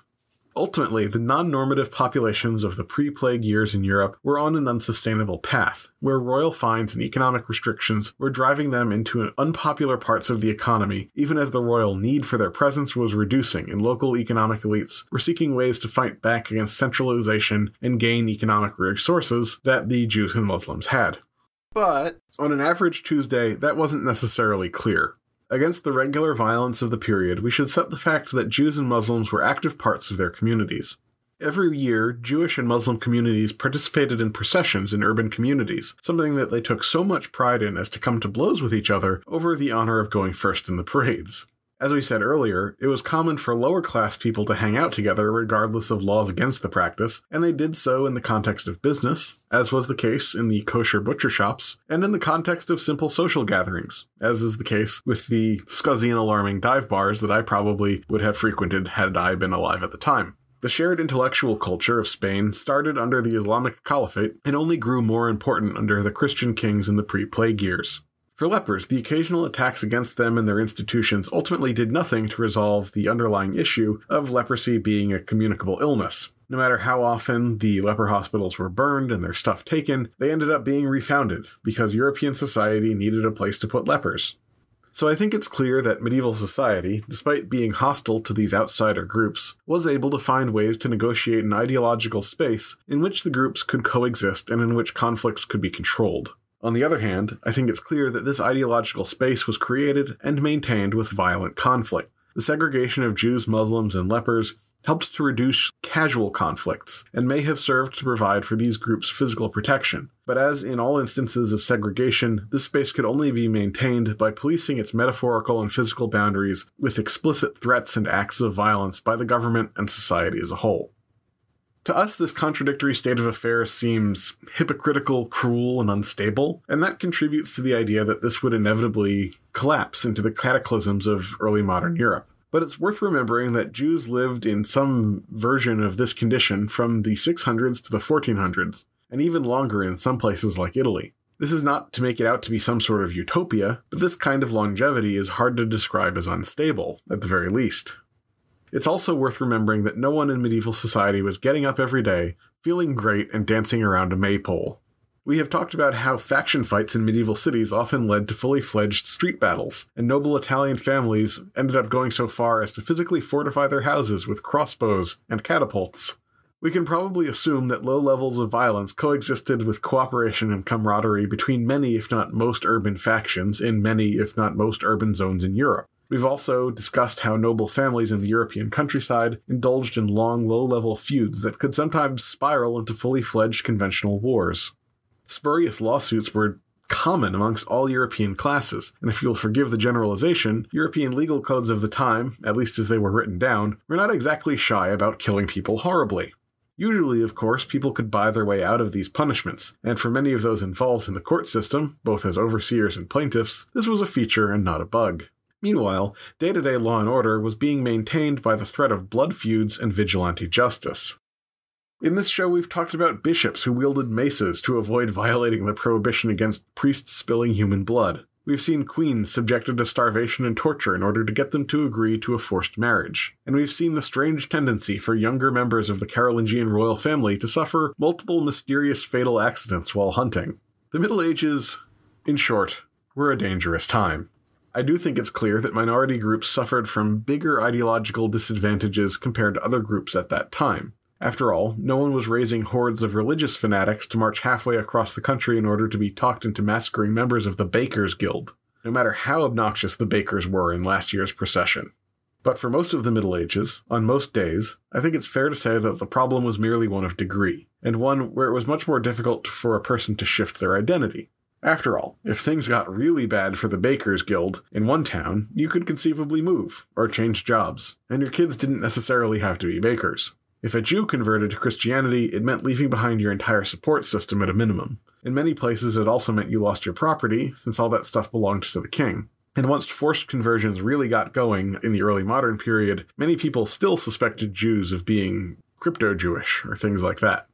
Ultimately, the non normative populations of the pre plague years in Europe were on an unsustainable path, where royal fines and economic restrictions were driving them into unpopular parts of the economy, even as the royal need for their presence was reducing and local economic elites were seeking ways to fight back against centralization and gain economic resources that the Jews and Muslims had. But on an average Tuesday, that wasn't necessarily clear. Against the regular violence of the period, we should set the fact that Jews and Muslims were active parts of their communities. Every year, Jewish and Muslim communities participated in processions in urban communities, something that they took so much pride in as to come to blows with each other over the honor of going first in the parades. As we said earlier, it was common for lower class people to hang out together regardless of laws against the practice, and they did so in the context of business, as was the case in the kosher butcher shops, and in the context of simple social gatherings, as is the case with the scuzzy and alarming dive bars that I probably would have frequented had I been alive at the time. The shared intellectual culture of Spain started under the Islamic Caliphate and only grew more important under the Christian kings in the pre plague years. For lepers, the occasional attacks against them and their institutions ultimately did nothing to resolve the underlying issue of leprosy being a communicable illness. No matter how often the leper hospitals were burned and their stuff taken, they ended up being refounded because European society needed a place to put lepers. So I think it's clear that medieval society, despite being hostile to these outsider groups, was able to find ways to negotiate an ideological space in which the groups could coexist and in which conflicts could be controlled. On the other hand, I think it's clear that this ideological space was created and maintained with violent conflict. The segregation of Jews, Muslims, and lepers helped to reduce casual conflicts and may have served to provide for these groups physical protection. But as in all instances of segregation, this space could only be maintained by policing its metaphorical and physical boundaries with explicit threats and acts of violence by the government and society as a whole. To us, this contradictory state of affairs seems hypocritical, cruel, and unstable, and that contributes to the idea that this would inevitably collapse into the cataclysms of early modern Europe. But it's worth remembering that Jews lived in some version of this condition from the 600s to the 1400s, and even longer in some places like Italy. This is not to make it out to be some sort of utopia, but this kind of longevity is hard to describe as unstable, at the very least. It's also worth remembering that no one in medieval society was getting up every day, feeling great, and dancing around a maypole. We have talked about how faction fights in medieval cities often led to fully fledged street battles, and noble Italian families ended up going so far as to physically fortify their houses with crossbows and catapults. We can probably assume that low levels of violence coexisted with cooperation and camaraderie between many, if not most, urban factions in many, if not most, urban zones in Europe. We've also discussed how noble families in the European countryside indulged in long, low level feuds that could sometimes spiral into fully fledged conventional wars spurious lawsuits were common amongst all European classes, and if you'll forgive the generalization, European legal codes of the time, at least as they were written down, were not exactly shy about killing people horribly. Usually, of course, people could buy their way out of these punishments, and for many of those involved in the court system, both as overseers and plaintiffs, this was a feature and not a bug. Meanwhile, day to day law and order was being maintained by the threat of blood feuds and vigilante justice. In this show, we've talked about bishops who wielded maces to avoid violating the prohibition against priests spilling human blood. We've seen queens subjected to starvation and torture in order to get them to agree to a forced marriage. And we've seen the strange tendency for younger members of the Carolingian royal family to suffer multiple mysterious fatal accidents while hunting. The Middle Ages, in short, were a dangerous time. I do think it's clear that minority groups suffered from bigger ideological disadvantages compared to other groups at that time. After all, no one was raising hordes of religious fanatics to march halfway across the country in order to be talked into massacring members of the Bakers Guild, no matter how obnoxious the bakers were in last year's procession. But for most of the Middle Ages, on most days, I think it's fair to say that the problem was merely one of degree, and one where it was much more difficult for a person to shift their identity. After all, if things got really bad for the Bakers Guild in one town, you could conceivably move, or change jobs, and your kids didn't necessarily have to be bakers. If a Jew converted to Christianity, it meant leaving behind your entire support system at a minimum. In many places, it also meant you lost your property, since all that stuff belonged to the king. And once forced conversions really got going in the early modern period, many people still suspected Jews of being crypto Jewish or things like that.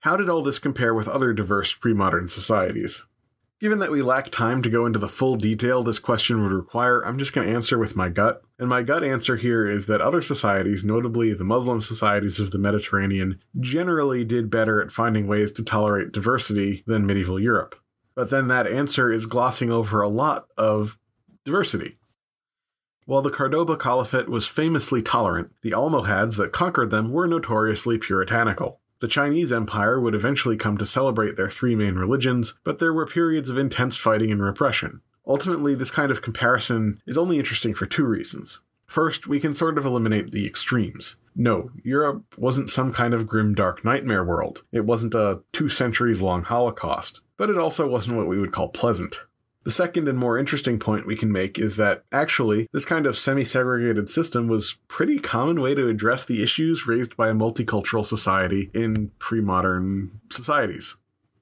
How did all this compare with other diverse pre modern societies? Given that we lack time to go into the full detail this question would require, I'm just going to answer with my gut. And my gut answer here is that other societies, notably the Muslim societies of the Mediterranean, generally did better at finding ways to tolerate diversity than medieval Europe. But then that answer is glossing over a lot of diversity. While the Cordoba Caliphate was famously tolerant, the Almohads that conquered them were notoriously puritanical. The Chinese Empire would eventually come to celebrate their three main religions, but there were periods of intense fighting and repression. Ultimately, this kind of comparison is only interesting for two reasons. First, we can sort of eliminate the extremes. No, Europe wasn't some kind of grim dark nightmare world. It wasn't a two centuries long Holocaust. But it also wasn't what we would call pleasant. The second and more interesting point we can make is that actually, this kind of semi segregated system was pretty common way to address the issues raised by a multicultural society in pre modern societies.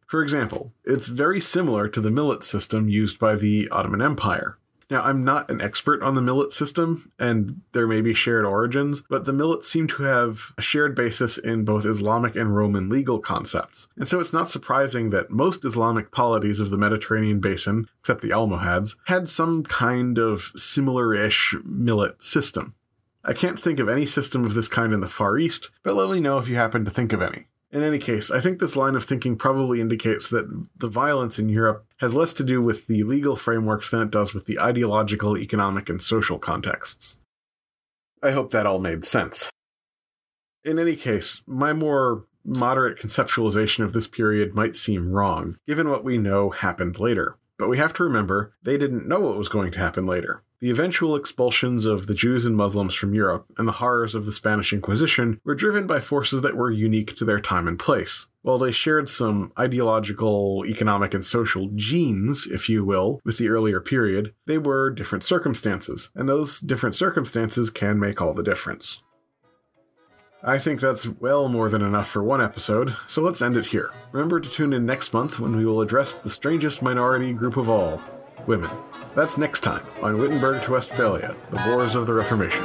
For example, it's very similar to the millet system used by the Ottoman Empire. Now, I'm not an expert on the millet system, and there may be shared origins, but the millets seem to have a shared basis in both Islamic and Roman legal concepts. And so it's not surprising that most Islamic polities of the Mediterranean basin, except the Almohads, had some kind of similar ish millet system. I can't think of any system of this kind in the Far East, but let me know if you happen to think of any. In any case, I think this line of thinking probably indicates that the violence in Europe has less to do with the legal frameworks than it does with the ideological, economic, and social contexts. I hope that all made sense. In any case, my more moderate conceptualization of this period might seem wrong, given what we know happened later. But we have to remember they didn't know what was going to happen later. The eventual expulsions of the Jews and Muslims from Europe and the horrors of the Spanish Inquisition were driven by forces that were unique to their time and place. While they shared some ideological, economic, and social genes, if you will, with the earlier period, they were different circumstances, and those different circumstances can make all the difference. I think that's well more than enough for one episode, so let's end it here. Remember to tune in next month when we will address the strangest minority group of all women. That's next time on Wittenberg to Westphalia, the Wars of the Reformation.